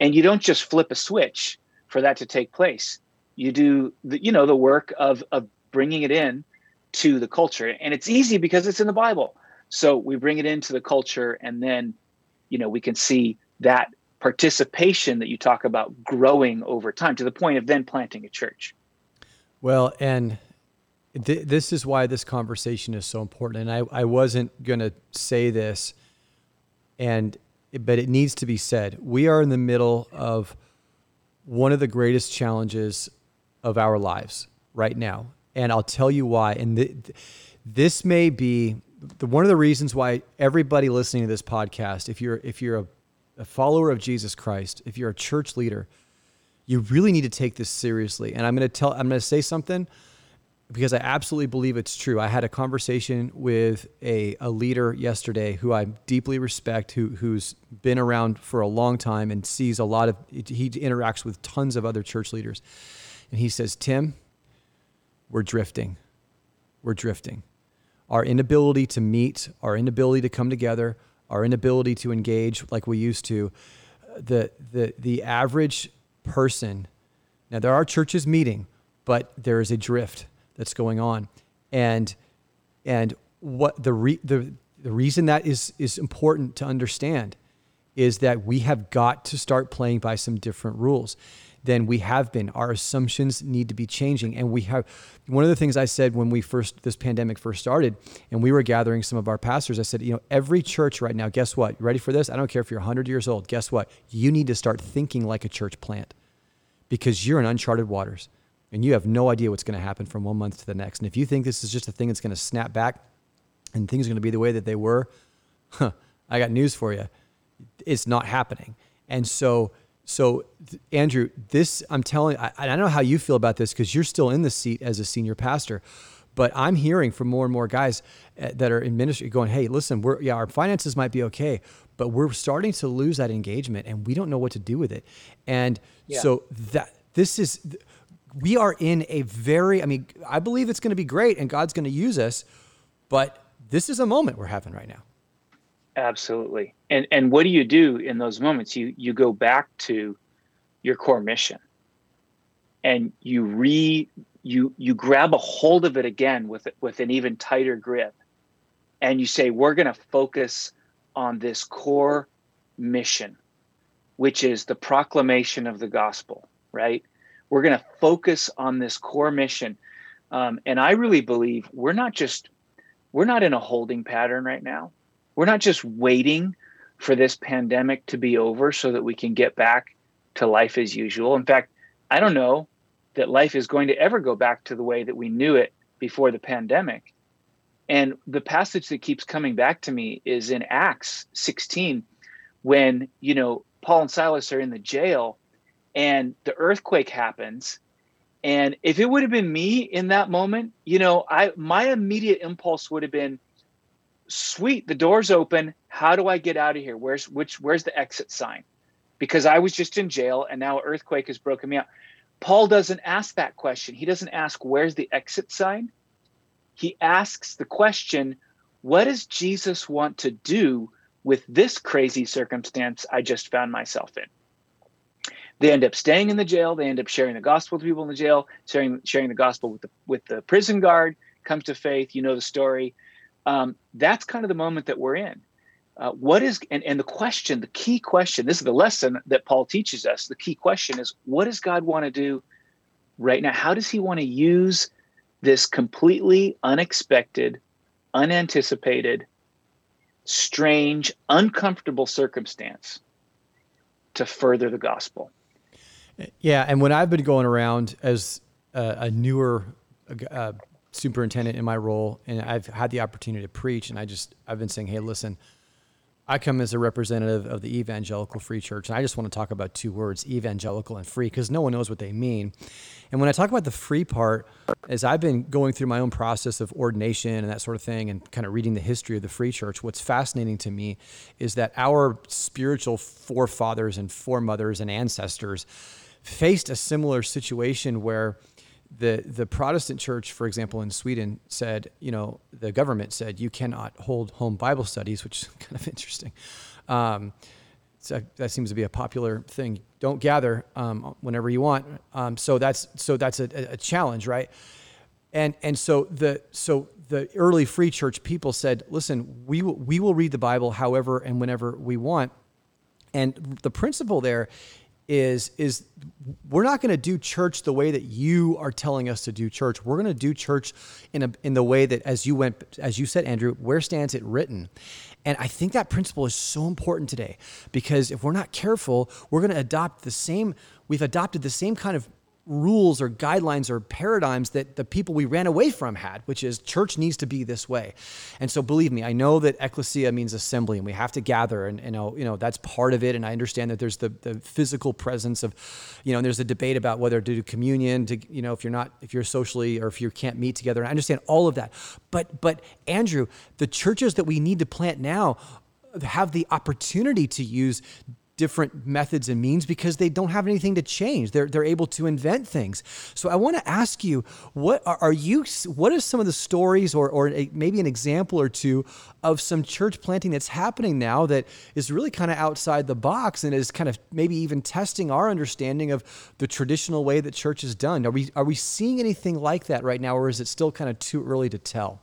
And you don't just flip a switch for that to take place. You do the, you know, the work of, of bringing it in to the culture. And it's easy because it's in the Bible. So we bring it into the culture and then, you know, we can see that participation that you talk about growing over time to the point of then planting a church. Well, and th- this is why this conversation is so important. And I, I wasn't going to say this, and but it needs to be said. We are in the middle of one of the greatest challenges of our lives right now, and I'll tell you why. And th- this may be one of the reasons why everybody listening to this podcast, if you're if you're a, a follower of Jesus Christ, if you're a church leader you really need to take this seriously. And I'm going to tell, I'm going to say something because I absolutely believe it's true. I had a conversation with a, a leader yesterday who I deeply respect, who, who's been around for a long time and sees a lot of, he interacts with tons of other church leaders. And he says, Tim, we're drifting. We're drifting. Our inability to meet, our inability to come together, our inability to engage like we used to, the, the, the average person. Now, there are churches meeting, but there is a drift that's going on. And, and what the, re, the, the reason that is, is important to understand is that we have got to start playing by some different rules than we have been. Our assumptions need to be changing. And we have one of the things I said when we first this pandemic first started and we were gathering some of our pastors, I said, you know, every church right now, guess what? You ready for this? I don't care if you're 100 years old. Guess what? You need to start thinking like a church plant because you're in uncharted waters and you have no idea what's going to happen from one month to the next. And if you think this is just a thing that's going to snap back and things are going to be the way that they were, huh, I got news for you. It's not happening. And so, so Andrew, this I'm telling, I, I don't know how you feel about this because you're still in the seat as a senior pastor, but I'm hearing from more and more guys eh, that are in ministry going, "Hey, listen, we're yeah, our finances might be okay, but we're starting to lose that engagement, and we don't know what to do with it." And yeah. so that this is we are in a very I mean, I believe it's going to be great and God's going to use us, but this is a moment we're having right now. Absolutely. And and what do you do in those moments? You you go back to your core mission. And you re you you grab a hold of it again with with an even tighter grip. And you say we're going to focus on this core mission, which is the proclamation of the gospel right? We're going to focus on this core mission. Um, and I really believe we're not just, we're not in a holding pattern right now. We're not just waiting for this pandemic to be over so that we can get back to life as usual. In fact, I don't know that life is going to ever go back to the way that we knew it before the pandemic. And the passage that keeps coming back to me is in Acts 16 when, you know, Paul and Silas are in the jail and the earthquake happens and if it would have been me in that moment you know i my immediate impulse would have been sweet the door's open how do i get out of here where's which where's the exit sign because i was just in jail and now earthquake has broken me out paul doesn't ask that question he doesn't ask where's the exit sign he asks the question what does jesus want to do with this crazy circumstance i just found myself in they end up staying in the jail. They end up sharing the gospel with people in the jail, sharing sharing the gospel with the with the prison guard. Comes to faith. You know the story. Um, that's kind of the moment that we're in. Uh, what is and, and the question, the key question. This is the lesson that Paul teaches us. The key question is, what does God want to do right now? How does He want to use this completely unexpected, unanticipated, strange, uncomfortable circumstance to further the gospel. Yeah, and when I've been going around as a, a newer uh, superintendent in my role, and I've had the opportunity to preach, and I just I've been saying, hey, listen, I come as a representative of the Evangelical Free Church, and I just want to talk about two words, evangelical and free, because no one knows what they mean. And when I talk about the free part, as I've been going through my own process of ordination and that sort of thing, and kind of reading the history of the Free Church, what's fascinating to me is that our spiritual forefathers and foremothers and ancestors faced a similar situation where the the Protestant church, for example, in Sweden, said, you know, the government said you cannot hold home Bible studies, which is kind of interesting. Um, that seems to be a popular thing. Don't gather um, whenever you want. Um, so that's so that's a, a, challenge, right? And and so the so the early free church people said, listen, we will, we will read the Bible however and whenever we want. And the principle there is is we're not going to do church the way that you are telling us to do church. We're going to do church in a in the way that as you went as you said Andrew, where stands it written? And I think that principle is so important today because if we're not careful, we're going to adopt the same we've adopted the same kind of rules or guidelines or paradigms that the people we ran away from had, which is church needs to be this way. And so believe me, I know that ecclesia means assembly and we have to gather and you know, you know, that's part of it. And I understand that there's the, the physical presence of, you know, and there's a debate about whether to do communion to, you know, if you're not, if you're socially or if you can't meet together. And I understand all of that. But, but Andrew, the churches that we need to plant now have the opportunity to use different methods and means because they don't have anything to change. They're, they're able to invent things. So I want to ask you, what are, are you, what are some of the stories or, or a, maybe an example or two of some church planting that's happening now that is really kind of outside the box and is kind of maybe even testing our understanding of the traditional way that church is done? Are we, are we seeing anything like that right now or is it still kind of too early to tell?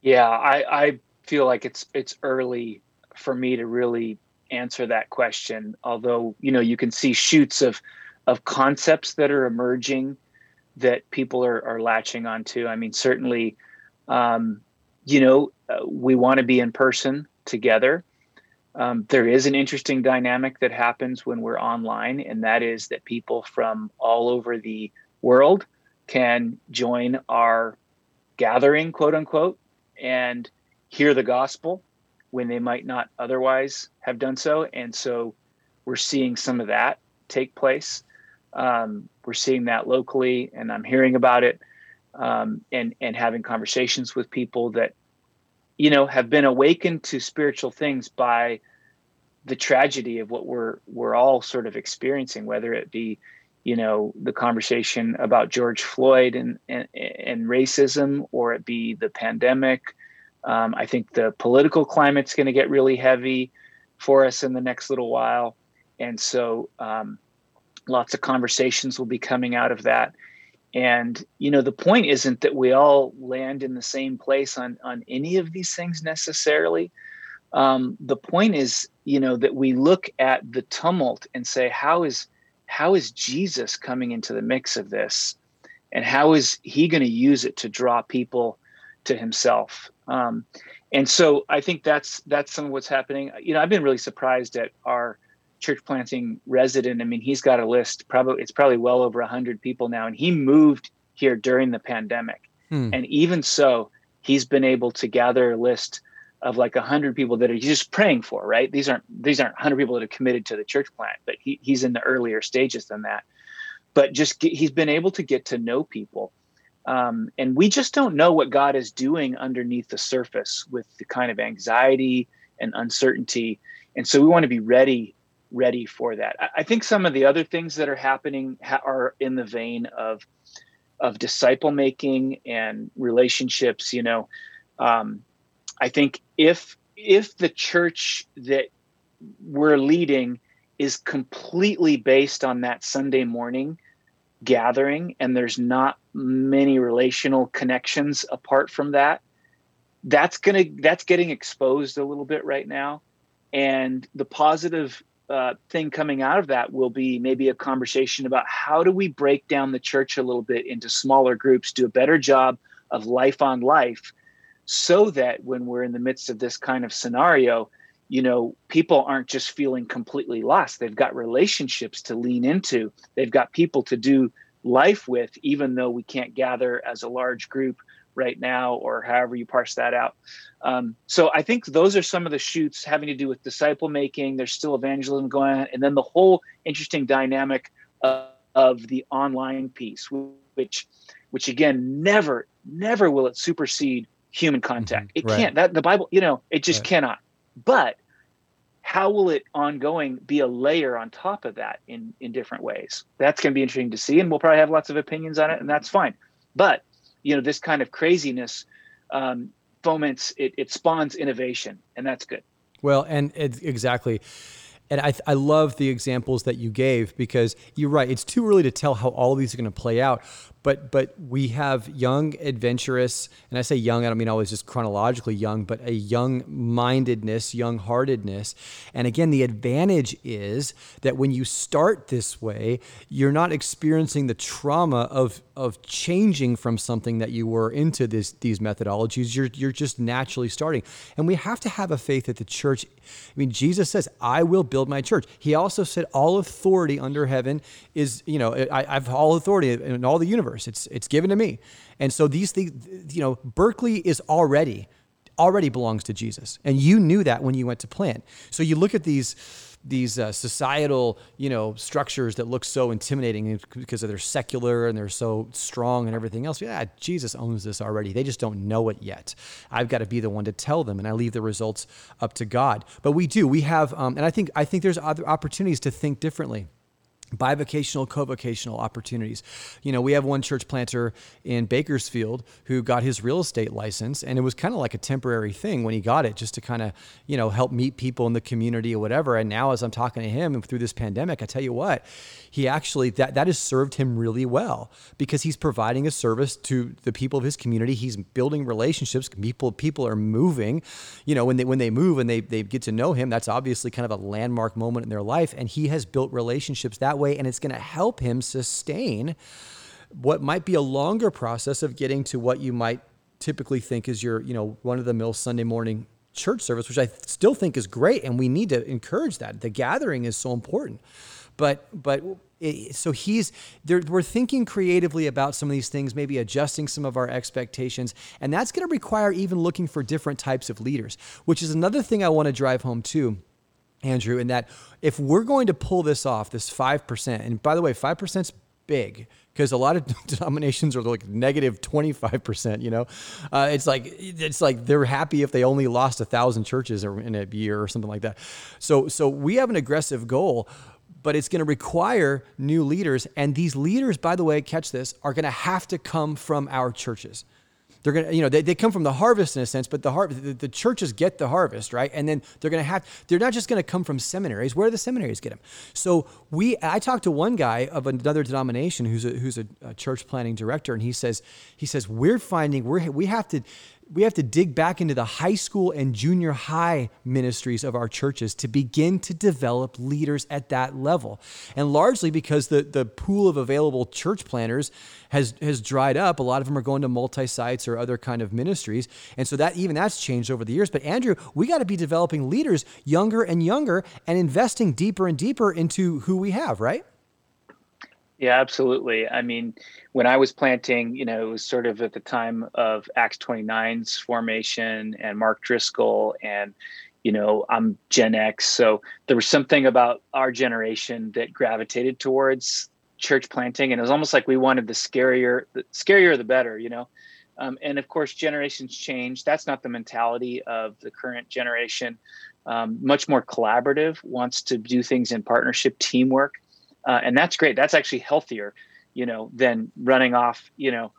Yeah, I, I feel like it's, it's early for me to really answer that question. Although you know you can see shoots of of concepts that are emerging that people are, are latching onto. I mean, certainly, um, you know, uh, we want to be in person together. Um, there is an interesting dynamic that happens when we're online, and that is that people from all over the world can join our gathering, quote unquote, and hear the gospel when they might not otherwise have done so. And so we're seeing some of that take place. Um, we're seeing that locally, and I'm hearing about it um, and and having conversations with people that you know have been awakened to spiritual things by the tragedy of what we're we're all sort of experiencing, whether it be you know the conversation about George Floyd and and, and racism, or it be the pandemic, um, I think the political climate's going to get really heavy for us in the next little while. And so um, lots of conversations will be coming out of that. And, you know, the point isn't that we all land in the same place on, on any of these things necessarily. Um, the point is, you know, that we look at the tumult and say, how is, how is Jesus coming into the mix of this? And how is he going to use it to draw people to himself? Um, and so I think that's that's some of what's happening. You know, I've been really surprised at our church planting resident. I mean, he's got a list. Probably it's probably well over hundred people now, and he moved here during the pandemic. Hmm. And even so, he's been able to gather a list of like a hundred people that he's just praying for. Right? These aren't these aren't hundred people that are committed to the church plant, but he, he's in the earlier stages than that. But just get, he's been able to get to know people um, and we just don't know what God is doing underneath the surface with the kind of anxiety and uncertainty. And so we want to be ready, ready for that. I, I think some of the other things that are happening ha- are in the vein of of disciple making and relationships. You know, um, I think if if the church that we're leading is completely based on that Sunday morning gathering and there's not many relational connections apart from that that's going to that's getting exposed a little bit right now. And the positive uh, thing coming out of that will be maybe a conversation about how do we break down the church a little bit into smaller groups, do a better job of life on life, so that when we're in the midst of this kind of scenario, you know, people aren't just feeling completely lost. They've got relationships to lean into, they've got people to do life with, even though we can't gather as a large group right now, or however you parse that out. Um, so I think those are some of the shoots having to do with disciple making. There's still evangelism going on, and then the whole interesting dynamic of, of the online piece, which, which again, never, never will it supersede human contact. Mm-hmm. It right. can't. That the Bible, you know, it just right. cannot. But how will it ongoing be a layer on top of that in in different ways? That's going to be interesting to see, and we'll probably have lots of opinions on it, and that's fine. But you know, this kind of craziness um, foments it, it spawns innovation, and that's good. Well, and exactly. And I, I love the examples that you gave because you're right. It's too early to tell how all of these are going to play out but but we have young adventurous and i say young i don't mean always just chronologically young but a young mindedness young heartedness. And again the advantage is that when you start this way you're not experiencing the trauma of of changing from something that you were into this these methodologies. You're you're just naturally starting. And we have to have a faith that the church i mean jesus says i will build my church. He also said all authority under heaven is you know I, i've all authority in all the universe universe. It's it's given to me. And so these things, you know, Berkeley is already already belongs to Jesus, and you knew that when you went to plant. So you look at these these uh, societal, you know, structures that look so intimidating because they're secular and they're so strong and everything else. Yeah, Jesus owns this already. They just don't know it yet. I've got to be the one to tell them, and I leave the results up to God. But we do. We have, um, and I think I think there's other opportunities to think differently bivocational co-vocational opportunities. You know we have one church planter in bakersfield who got his real estate license and it was kind of like a temporary thing when he got it just to kind of you know help meet people in the community or whatever. And now as i'm talking to him through this pandemic i tell you what he actually that that has served him really well because he's providing a service to the people of his community. He's building relationships. People people are moving. You know when they when they move and they they get to know him that's obviously kind of a landmark moment in their life and he has built relationships that way, and it's going to help him sustain what might be a longer process of getting to what you might typically think is your, you know, one of the mill Sunday morning church service, which I still think is great, and we need to encourage that. The gathering is so important, but but it, so he's there, we're thinking creatively about some of these things, maybe adjusting some of our expectations, and that's going to require even looking for different types of leaders, which is another thing I want to drive home too. Andrew, in that if we're going to pull this off, this 5%, and by the way, 5% is big because a lot of denominations are like negative 25%, you know? Uh, it's like, it's like they're happy if they only lost a thousand churches in a year or something like that. So, so we have an aggressive goal, but it's going to require new leaders. And these leaders, by the way, catch this, are going to have to come from our churches. They're going to, you know, they, they come from the harvest in a sense, but the, har- the, the churches get the harvest, right? And then they're going to have, they're not just going to come from seminaries. Where do the seminaries get them? So we, I talked to one guy of another denomination who's a, who's a, a church planning director, and he says, he says, we're finding, we're, we have to, we have to dig back into the high school and junior high ministries of our churches to begin to develop leaders at that level. And largely because the, the pool of available church planners has, has dried up. A lot of them are going to multi sites or other kind of ministries. And so that even that's changed over the years. But Andrew, we got to be developing leaders younger and younger and investing deeper and deeper into who we have, right? Yeah, absolutely. I mean, when I was planting, you know, it was sort of at the time of Acts 29's formation and Mark Driscoll and you know, I'm Gen X, so there was something about our generation that gravitated towards church planting, and it was almost like we wanted the scarier, the scarier the better, you know. Um, and of course, generations change. That's not the mentality of the current generation. Um, much more collaborative, wants to do things in partnership, teamwork uh, and that's great. That's actually healthier, you know, than running off, you know,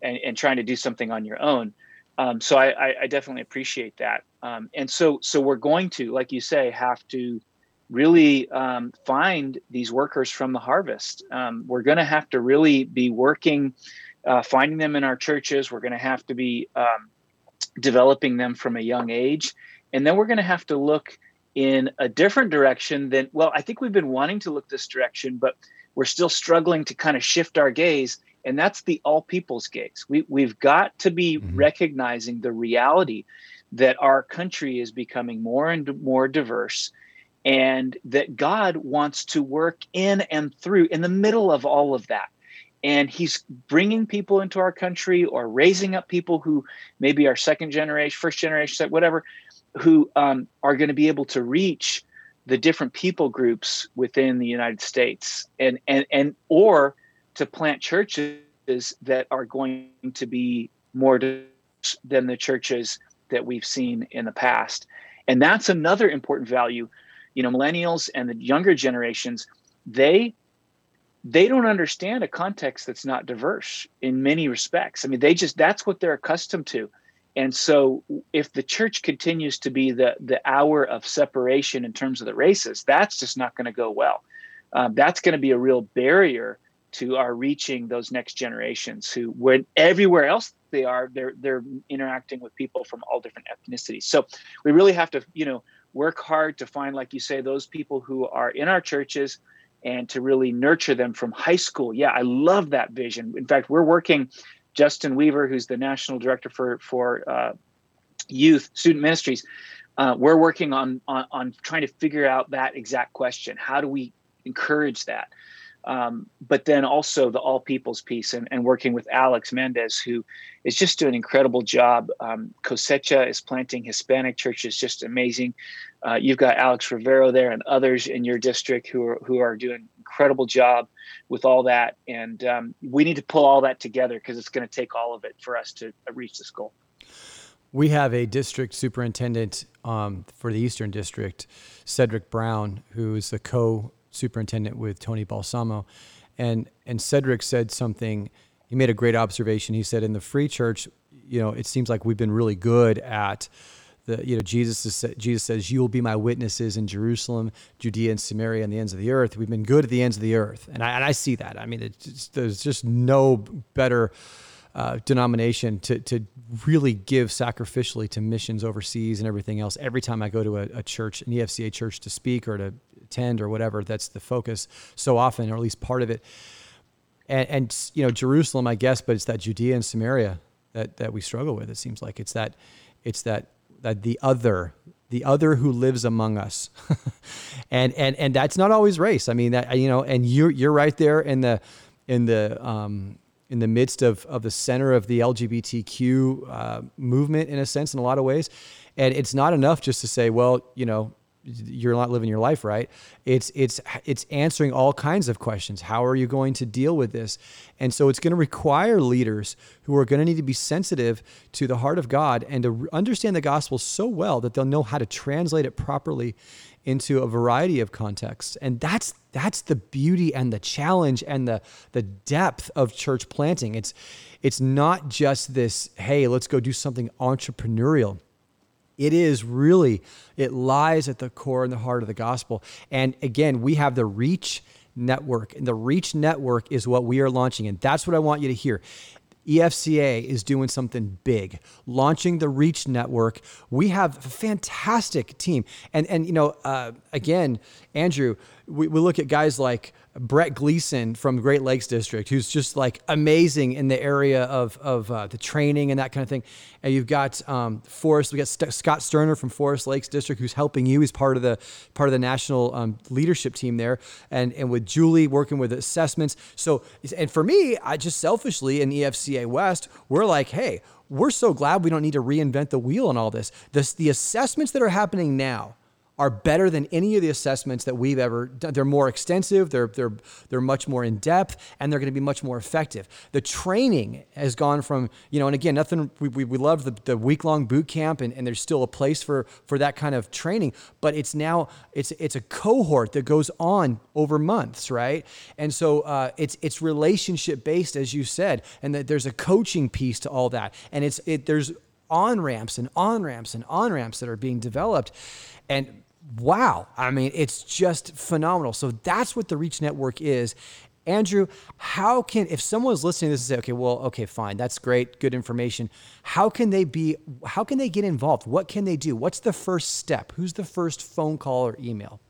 and, and trying to do something on your own. Um, so I, I, I, definitely appreciate that. Um, and so so we're going to, like you say, have to really um, find these workers from the harvest. Um, we're going to have to really be working, uh, finding them in our churches. We're going to have to be um, developing them from a young age, and then we're going to have to look in a different direction than well i think we've been wanting to look this direction but we're still struggling to kind of shift our gaze and that's the all people's gaze we, we've got to be mm-hmm. recognizing the reality that our country is becoming more and more diverse and that god wants to work in and through in the middle of all of that and he's bringing people into our country or raising up people who maybe are second generation first generation whatever who um, are going to be able to reach the different people groups within the united states and and and or to plant churches that are going to be more than the churches that we've seen in the past and that's another important value you know millennials and the younger generations they they don't understand a context that's not diverse in many respects. I mean, they just that's what they're accustomed to. And so if the church continues to be the the hour of separation in terms of the races, that's just not going to go well. Um, that's going to be a real barrier to our reaching those next generations who when everywhere else they are they're they're interacting with people from all different ethnicities so we really have to you know work hard to find like you say those people who are in our churches and to really nurture them from high school. Yeah, I love that vision. In fact, we're working. Justin Weaver, who's the national director for for uh, youth student ministries, uh, we're working on, on on trying to figure out that exact question. How do we encourage that? Um, but then also the all people's piece and, and, working with Alex Mendez, who is just doing an incredible job. Um, Cosecha is planting Hispanic churches, just amazing. Uh, you've got Alex Rivero there and others in your district who are, who are doing incredible job with all that. And um, we need to pull all that together because it's going to take all of it for us to reach this goal. We have a district superintendent um, for the Eastern District, Cedric Brown, who is the co superintendent with Tony Balsamo. And, and Cedric said something, he made a great observation. He said, in the free church, you know, it seems like we've been really good at the, you know, Jesus, is, Jesus says, you will be my witnesses in Jerusalem, Judea and Samaria and the ends of the earth. We've been good at the ends of the earth. And I, and I see that. I mean, there's just no better uh, denomination to, to really give sacrificially to missions overseas and everything else. Every time I go to a, a church, an EFCA church to speak or to attend or whatever, that's the focus so often, or at least part of it. And, and you know, Jerusalem, I guess, but it's that Judea and Samaria that, that we struggle with. It seems like it's that, it's that, that the other, the other who lives among us. and, and, and that's not always race. I mean that, you know, and you're, you're right there in the, in the, um, in the midst of, of the center of the LGBTQ uh, movement in a sense, in a lot of ways. And it's not enough just to say, well, you know, you're not living your life right. It's it's it's answering all kinds of questions. How are you going to deal with this? And so it's going to require leaders who are going to need to be sensitive to the heart of god and to understand the gospel so well that they'll know how to translate it properly into a variety of contexts. And that's that's the beauty and the challenge and the the depth of church planting. It's it's not just this hey let's go do something entrepreneurial it is really, it lies at the core and the heart of the gospel. And again, we have the reach network, and the reach network is what we are launching. And that's what I want you to hear. EFCA is doing something big, launching the Reach Network. We have a fantastic team, and and you know, uh, again, Andrew, we, we look at guys like Brett Gleason from Great Lakes District, who's just like amazing in the area of, of uh, the training and that kind of thing. And you've got um, Forest, we got St- Scott Sterner from Forest Lakes District, who's helping you. He's part of the part of the national um, leadership team there, and and with Julie working with assessments. So, and for me, I just selfishly in EFCA West, we're like, hey, we're so glad we don't need to reinvent the wheel on all this. This the assessments that are happening now are better than any of the assessments that we've ever done. They're more extensive, they're, they're, they're much more in depth, and they're going to be much more effective. The training has gone from, you know, and again, nothing, we, we, we love the, the week long boot camp, and, and there's still a place for, for that kind of training, but it's now, it's, it's a cohort that goes on over months, right? And so uh, it's, it's relationship based, as you said, and that there's a coaching piece to all that. And it's, it, there's on ramps and on ramps and on ramps that are being developed. And wow, I mean, it's just phenomenal. So that's what the Reach Network is. Andrew, how can if someone's listening to this and say, okay, well, okay, fine, that's great, good information. How can they be? How can they get involved? What can they do? What's the first step? Who's the first phone call or email?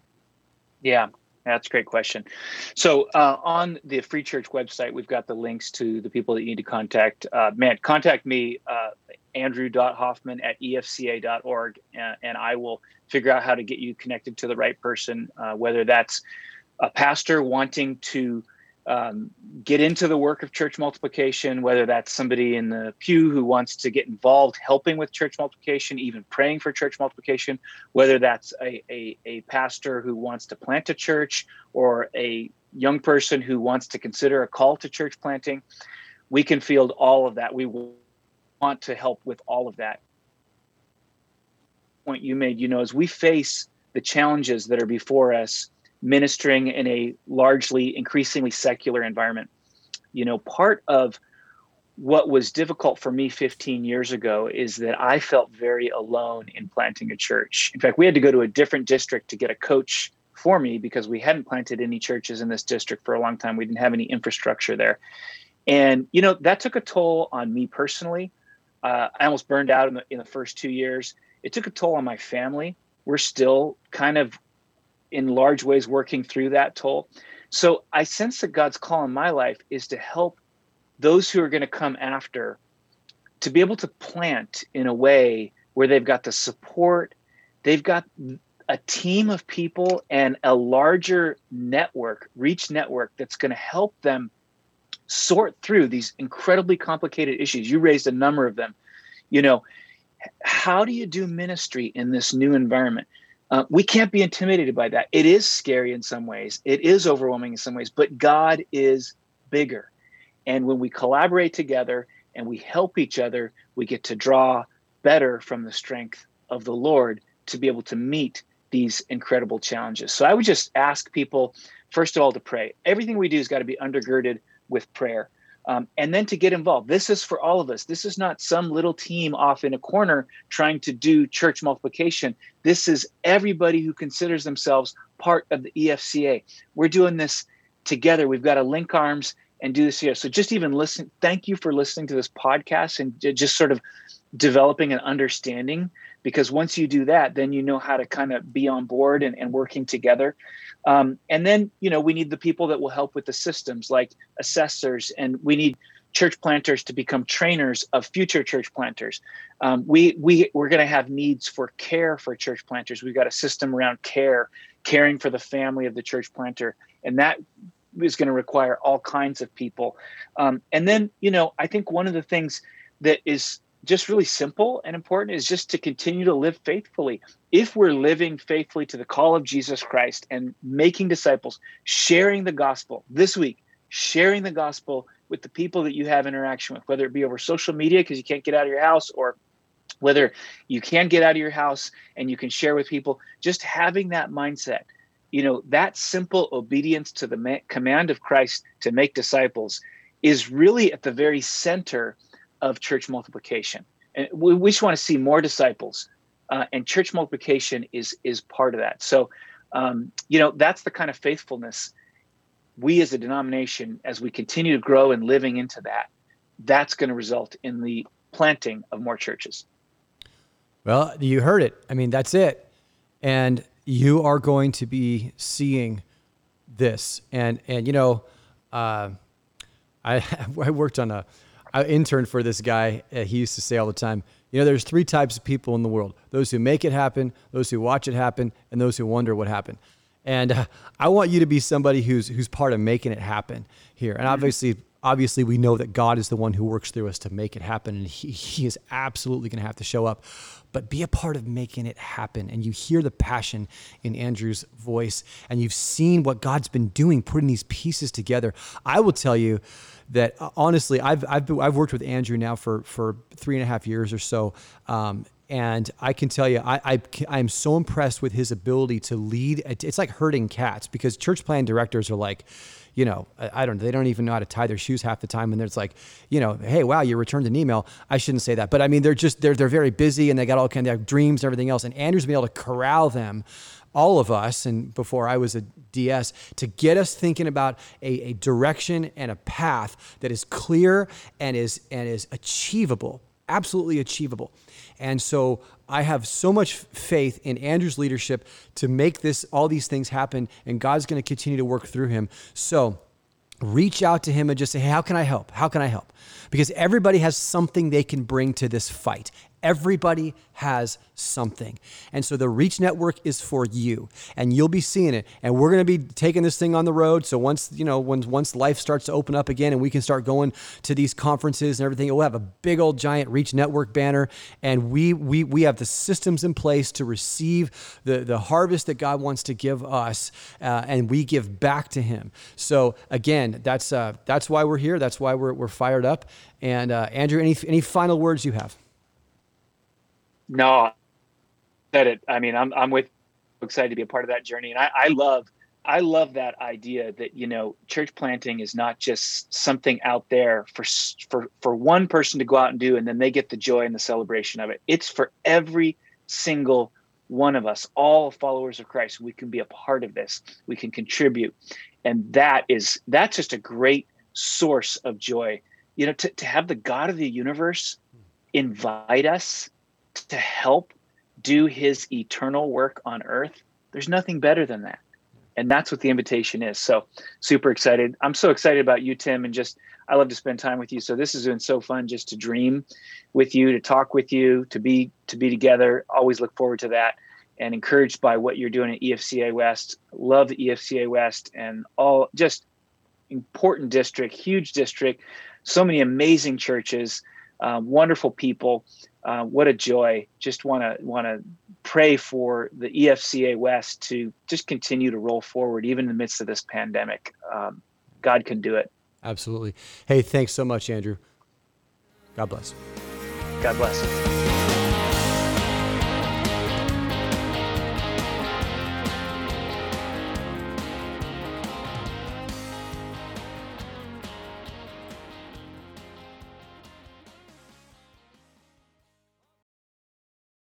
Yeah, that's a great question. So uh, on the Free Church website, we've got the links to the people that you need to contact. Uh, man, contact me, uh, andrew.hoffman at efca.org, and, and, I will figure out how to get you connected to the right person, uh, whether that's a pastor wanting to um, get into the work of church multiplication, whether that's somebody in the pew who wants to get involved helping with church multiplication, even praying for church multiplication, whether that's a, a, a pastor who wants to plant a church or a young person who wants to consider a call to church planting. We can field all of that. We want to help with all of that. Point you made, you know, as we face the challenges that are before us ministering in a largely increasingly secular environment. You know, part of what was difficult for me 15 years ago is that I felt very alone in planting a church. In fact, we had to go to a different district to get a coach for me because we hadn't planted any churches in this district for a long time. We didn't have any infrastructure there. And, you know, that took a toll on me personally. Uh, I almost burned out in the, in the first two years. It took a toll on my family. We're still kind of in large ways working through that toll. So I sense that God's call in my life is to help those who are going to come after to be able to plant in a way where they've got the support, they've got a team of people and a larger network, reach network that's going to help them sort through these incredibly complicated issues. You raised a number of them. You know, how do you do ministry in this new environment? Uh, we can't be intimidated by that. It is scary in some ways, it is overwhelming in some ways, but God is bigger. And when we collaborate together and we help each other, we get to draw better from the strength of the Lord to be able to meet these incredible challenges. So I would just ask people, first of all, to pray. Everything we do has got to be undergirded with prayer um, and then to get involved. This is for all of us. This is not some little team off in a corner trying to do church multiplication. This is everybody who considers themselves part of the EFCA. We're doing this together. We've got to link arms and do this here. So just even listen. Thank you for listening to this podcast and just sort of developing an understanding because once you do that, then you know how to kind of be on board and, and working together. Um, and then, you know, we need the people that will help with the systems like assessors, and we need church planters to become trainers of future church planters. Um, we we we're going to have needs for care for church planters. We've got a system around care, caring for the family of the church planter, and that is going to require all kinds of people. Um, and then, you know, I think one of the things that is just really simple and important is just to continue to live faithfully. If we're living faithfully to the call of Jesus Christ and making disciples, sharing the gospel this week, sharing the gospel with the people that you have interaction with, whether it be over social media because you can't get out of your house or whether you can get out of your house and you can share with people, just having that mindset. You know, that simple obedience to the command of Christ to make disciples is really at the very center of church multiplication. And we, we just want to see more disciples, uh, and church multiplication is is part of that. So, um, you know, that's the kind of faithfulness we as a denomination, as we continue to grow and living into that, that's going to result in the planting of more churches. Well, you heard it. I mean, that's it. And you are going to be seeing this. And and you know, uh, I I worked on a I interned for this guy. Uh, he used to say all the time, you know, there's three types of people in the world those who make it happen, those who watch it happen, and those who wonder what happened. And uh, I want you to be somebody who's, who's part of making it happen here. And obviously, obviously, we know that God is the one who works through us to make it happen. And he, he is absolutely going to have to show up. But be a part of making it happen. And you hear the passion in Andrew's voice, and you've seen what God's been doing, putting these pieces together. I will tell you, that uh, honestly, I've, I've, been, I've worked with Andrew now for, for three and a half years or so. Um, and I can tell you, I, I, I am so impressed with his ability to lead. It's like herding cats because church plan directors are like, you know, I, don't, know, they don't even know how to tie their shoes half the time. And it's like, you know, hey, wow, you returned an email. I shouldn't say that, but I mean, they're just, they're, they're very busy and they got all kind of dreams and everything else. And Andrew's been able to corral them all of us, and before I was a DS, to get us thinking about a, a direction and a path that is clear and is and is achievable, absolutely achievable. And so I have so much faith in Andrew's leadership to make this all these things happen, and God's going to continue to work through him. So reach out to him and just say, hey, how can I help? How can I help? Because everybody has something they can bring to this fight. Everybody has something. And so the Reach Network is for you and you'll be seeing it. And we're going to be taking this thing on the road. So once, you know, once, once life starts to open up again and we can start going to these conferences and everything, we'll have a big old giant Reach Network banner. And we, we, we have the systems in place to receive the, the harvest that God wants to give us uh, and we give back to him. So again, that's, uh, that's why we're here. That's why we're, we're fired up. And uh, Andrew, any, any final words you have? No, said it. I mean, I'm I'm with excited to be a part of that journey, and I, I love I love that idea that you know church planting is not just something out there for for for one person to go out and do, and then they get the joy and the celebration of it. It's for every single one of us, all followers of Christ. We can be a part of this. We can contribute, and that is that's just a great source of joy. You know, to, to have the God of the universe invite us to help do his eternal work on earth, there's nothing better than that. And that's what the invitation is. So super excited. I'm so excited about you, Tim, and just I love to spend time with you. So this has been so fun just to dream with you, to talk with you, to be to be together. Always look forward to that and encouraged by what you're doing at EFCA West. Love EFCA West and all just important district, huge district, so many amazing churches, uh, wonderful people, uh, what a joy! Just want to want to pray for the EFCA West to just continue to roll forward, even in the midst of this pandemic. Um, God can do it. Absolutely. Hey, thanks so much, Andrew. God bless. God bless.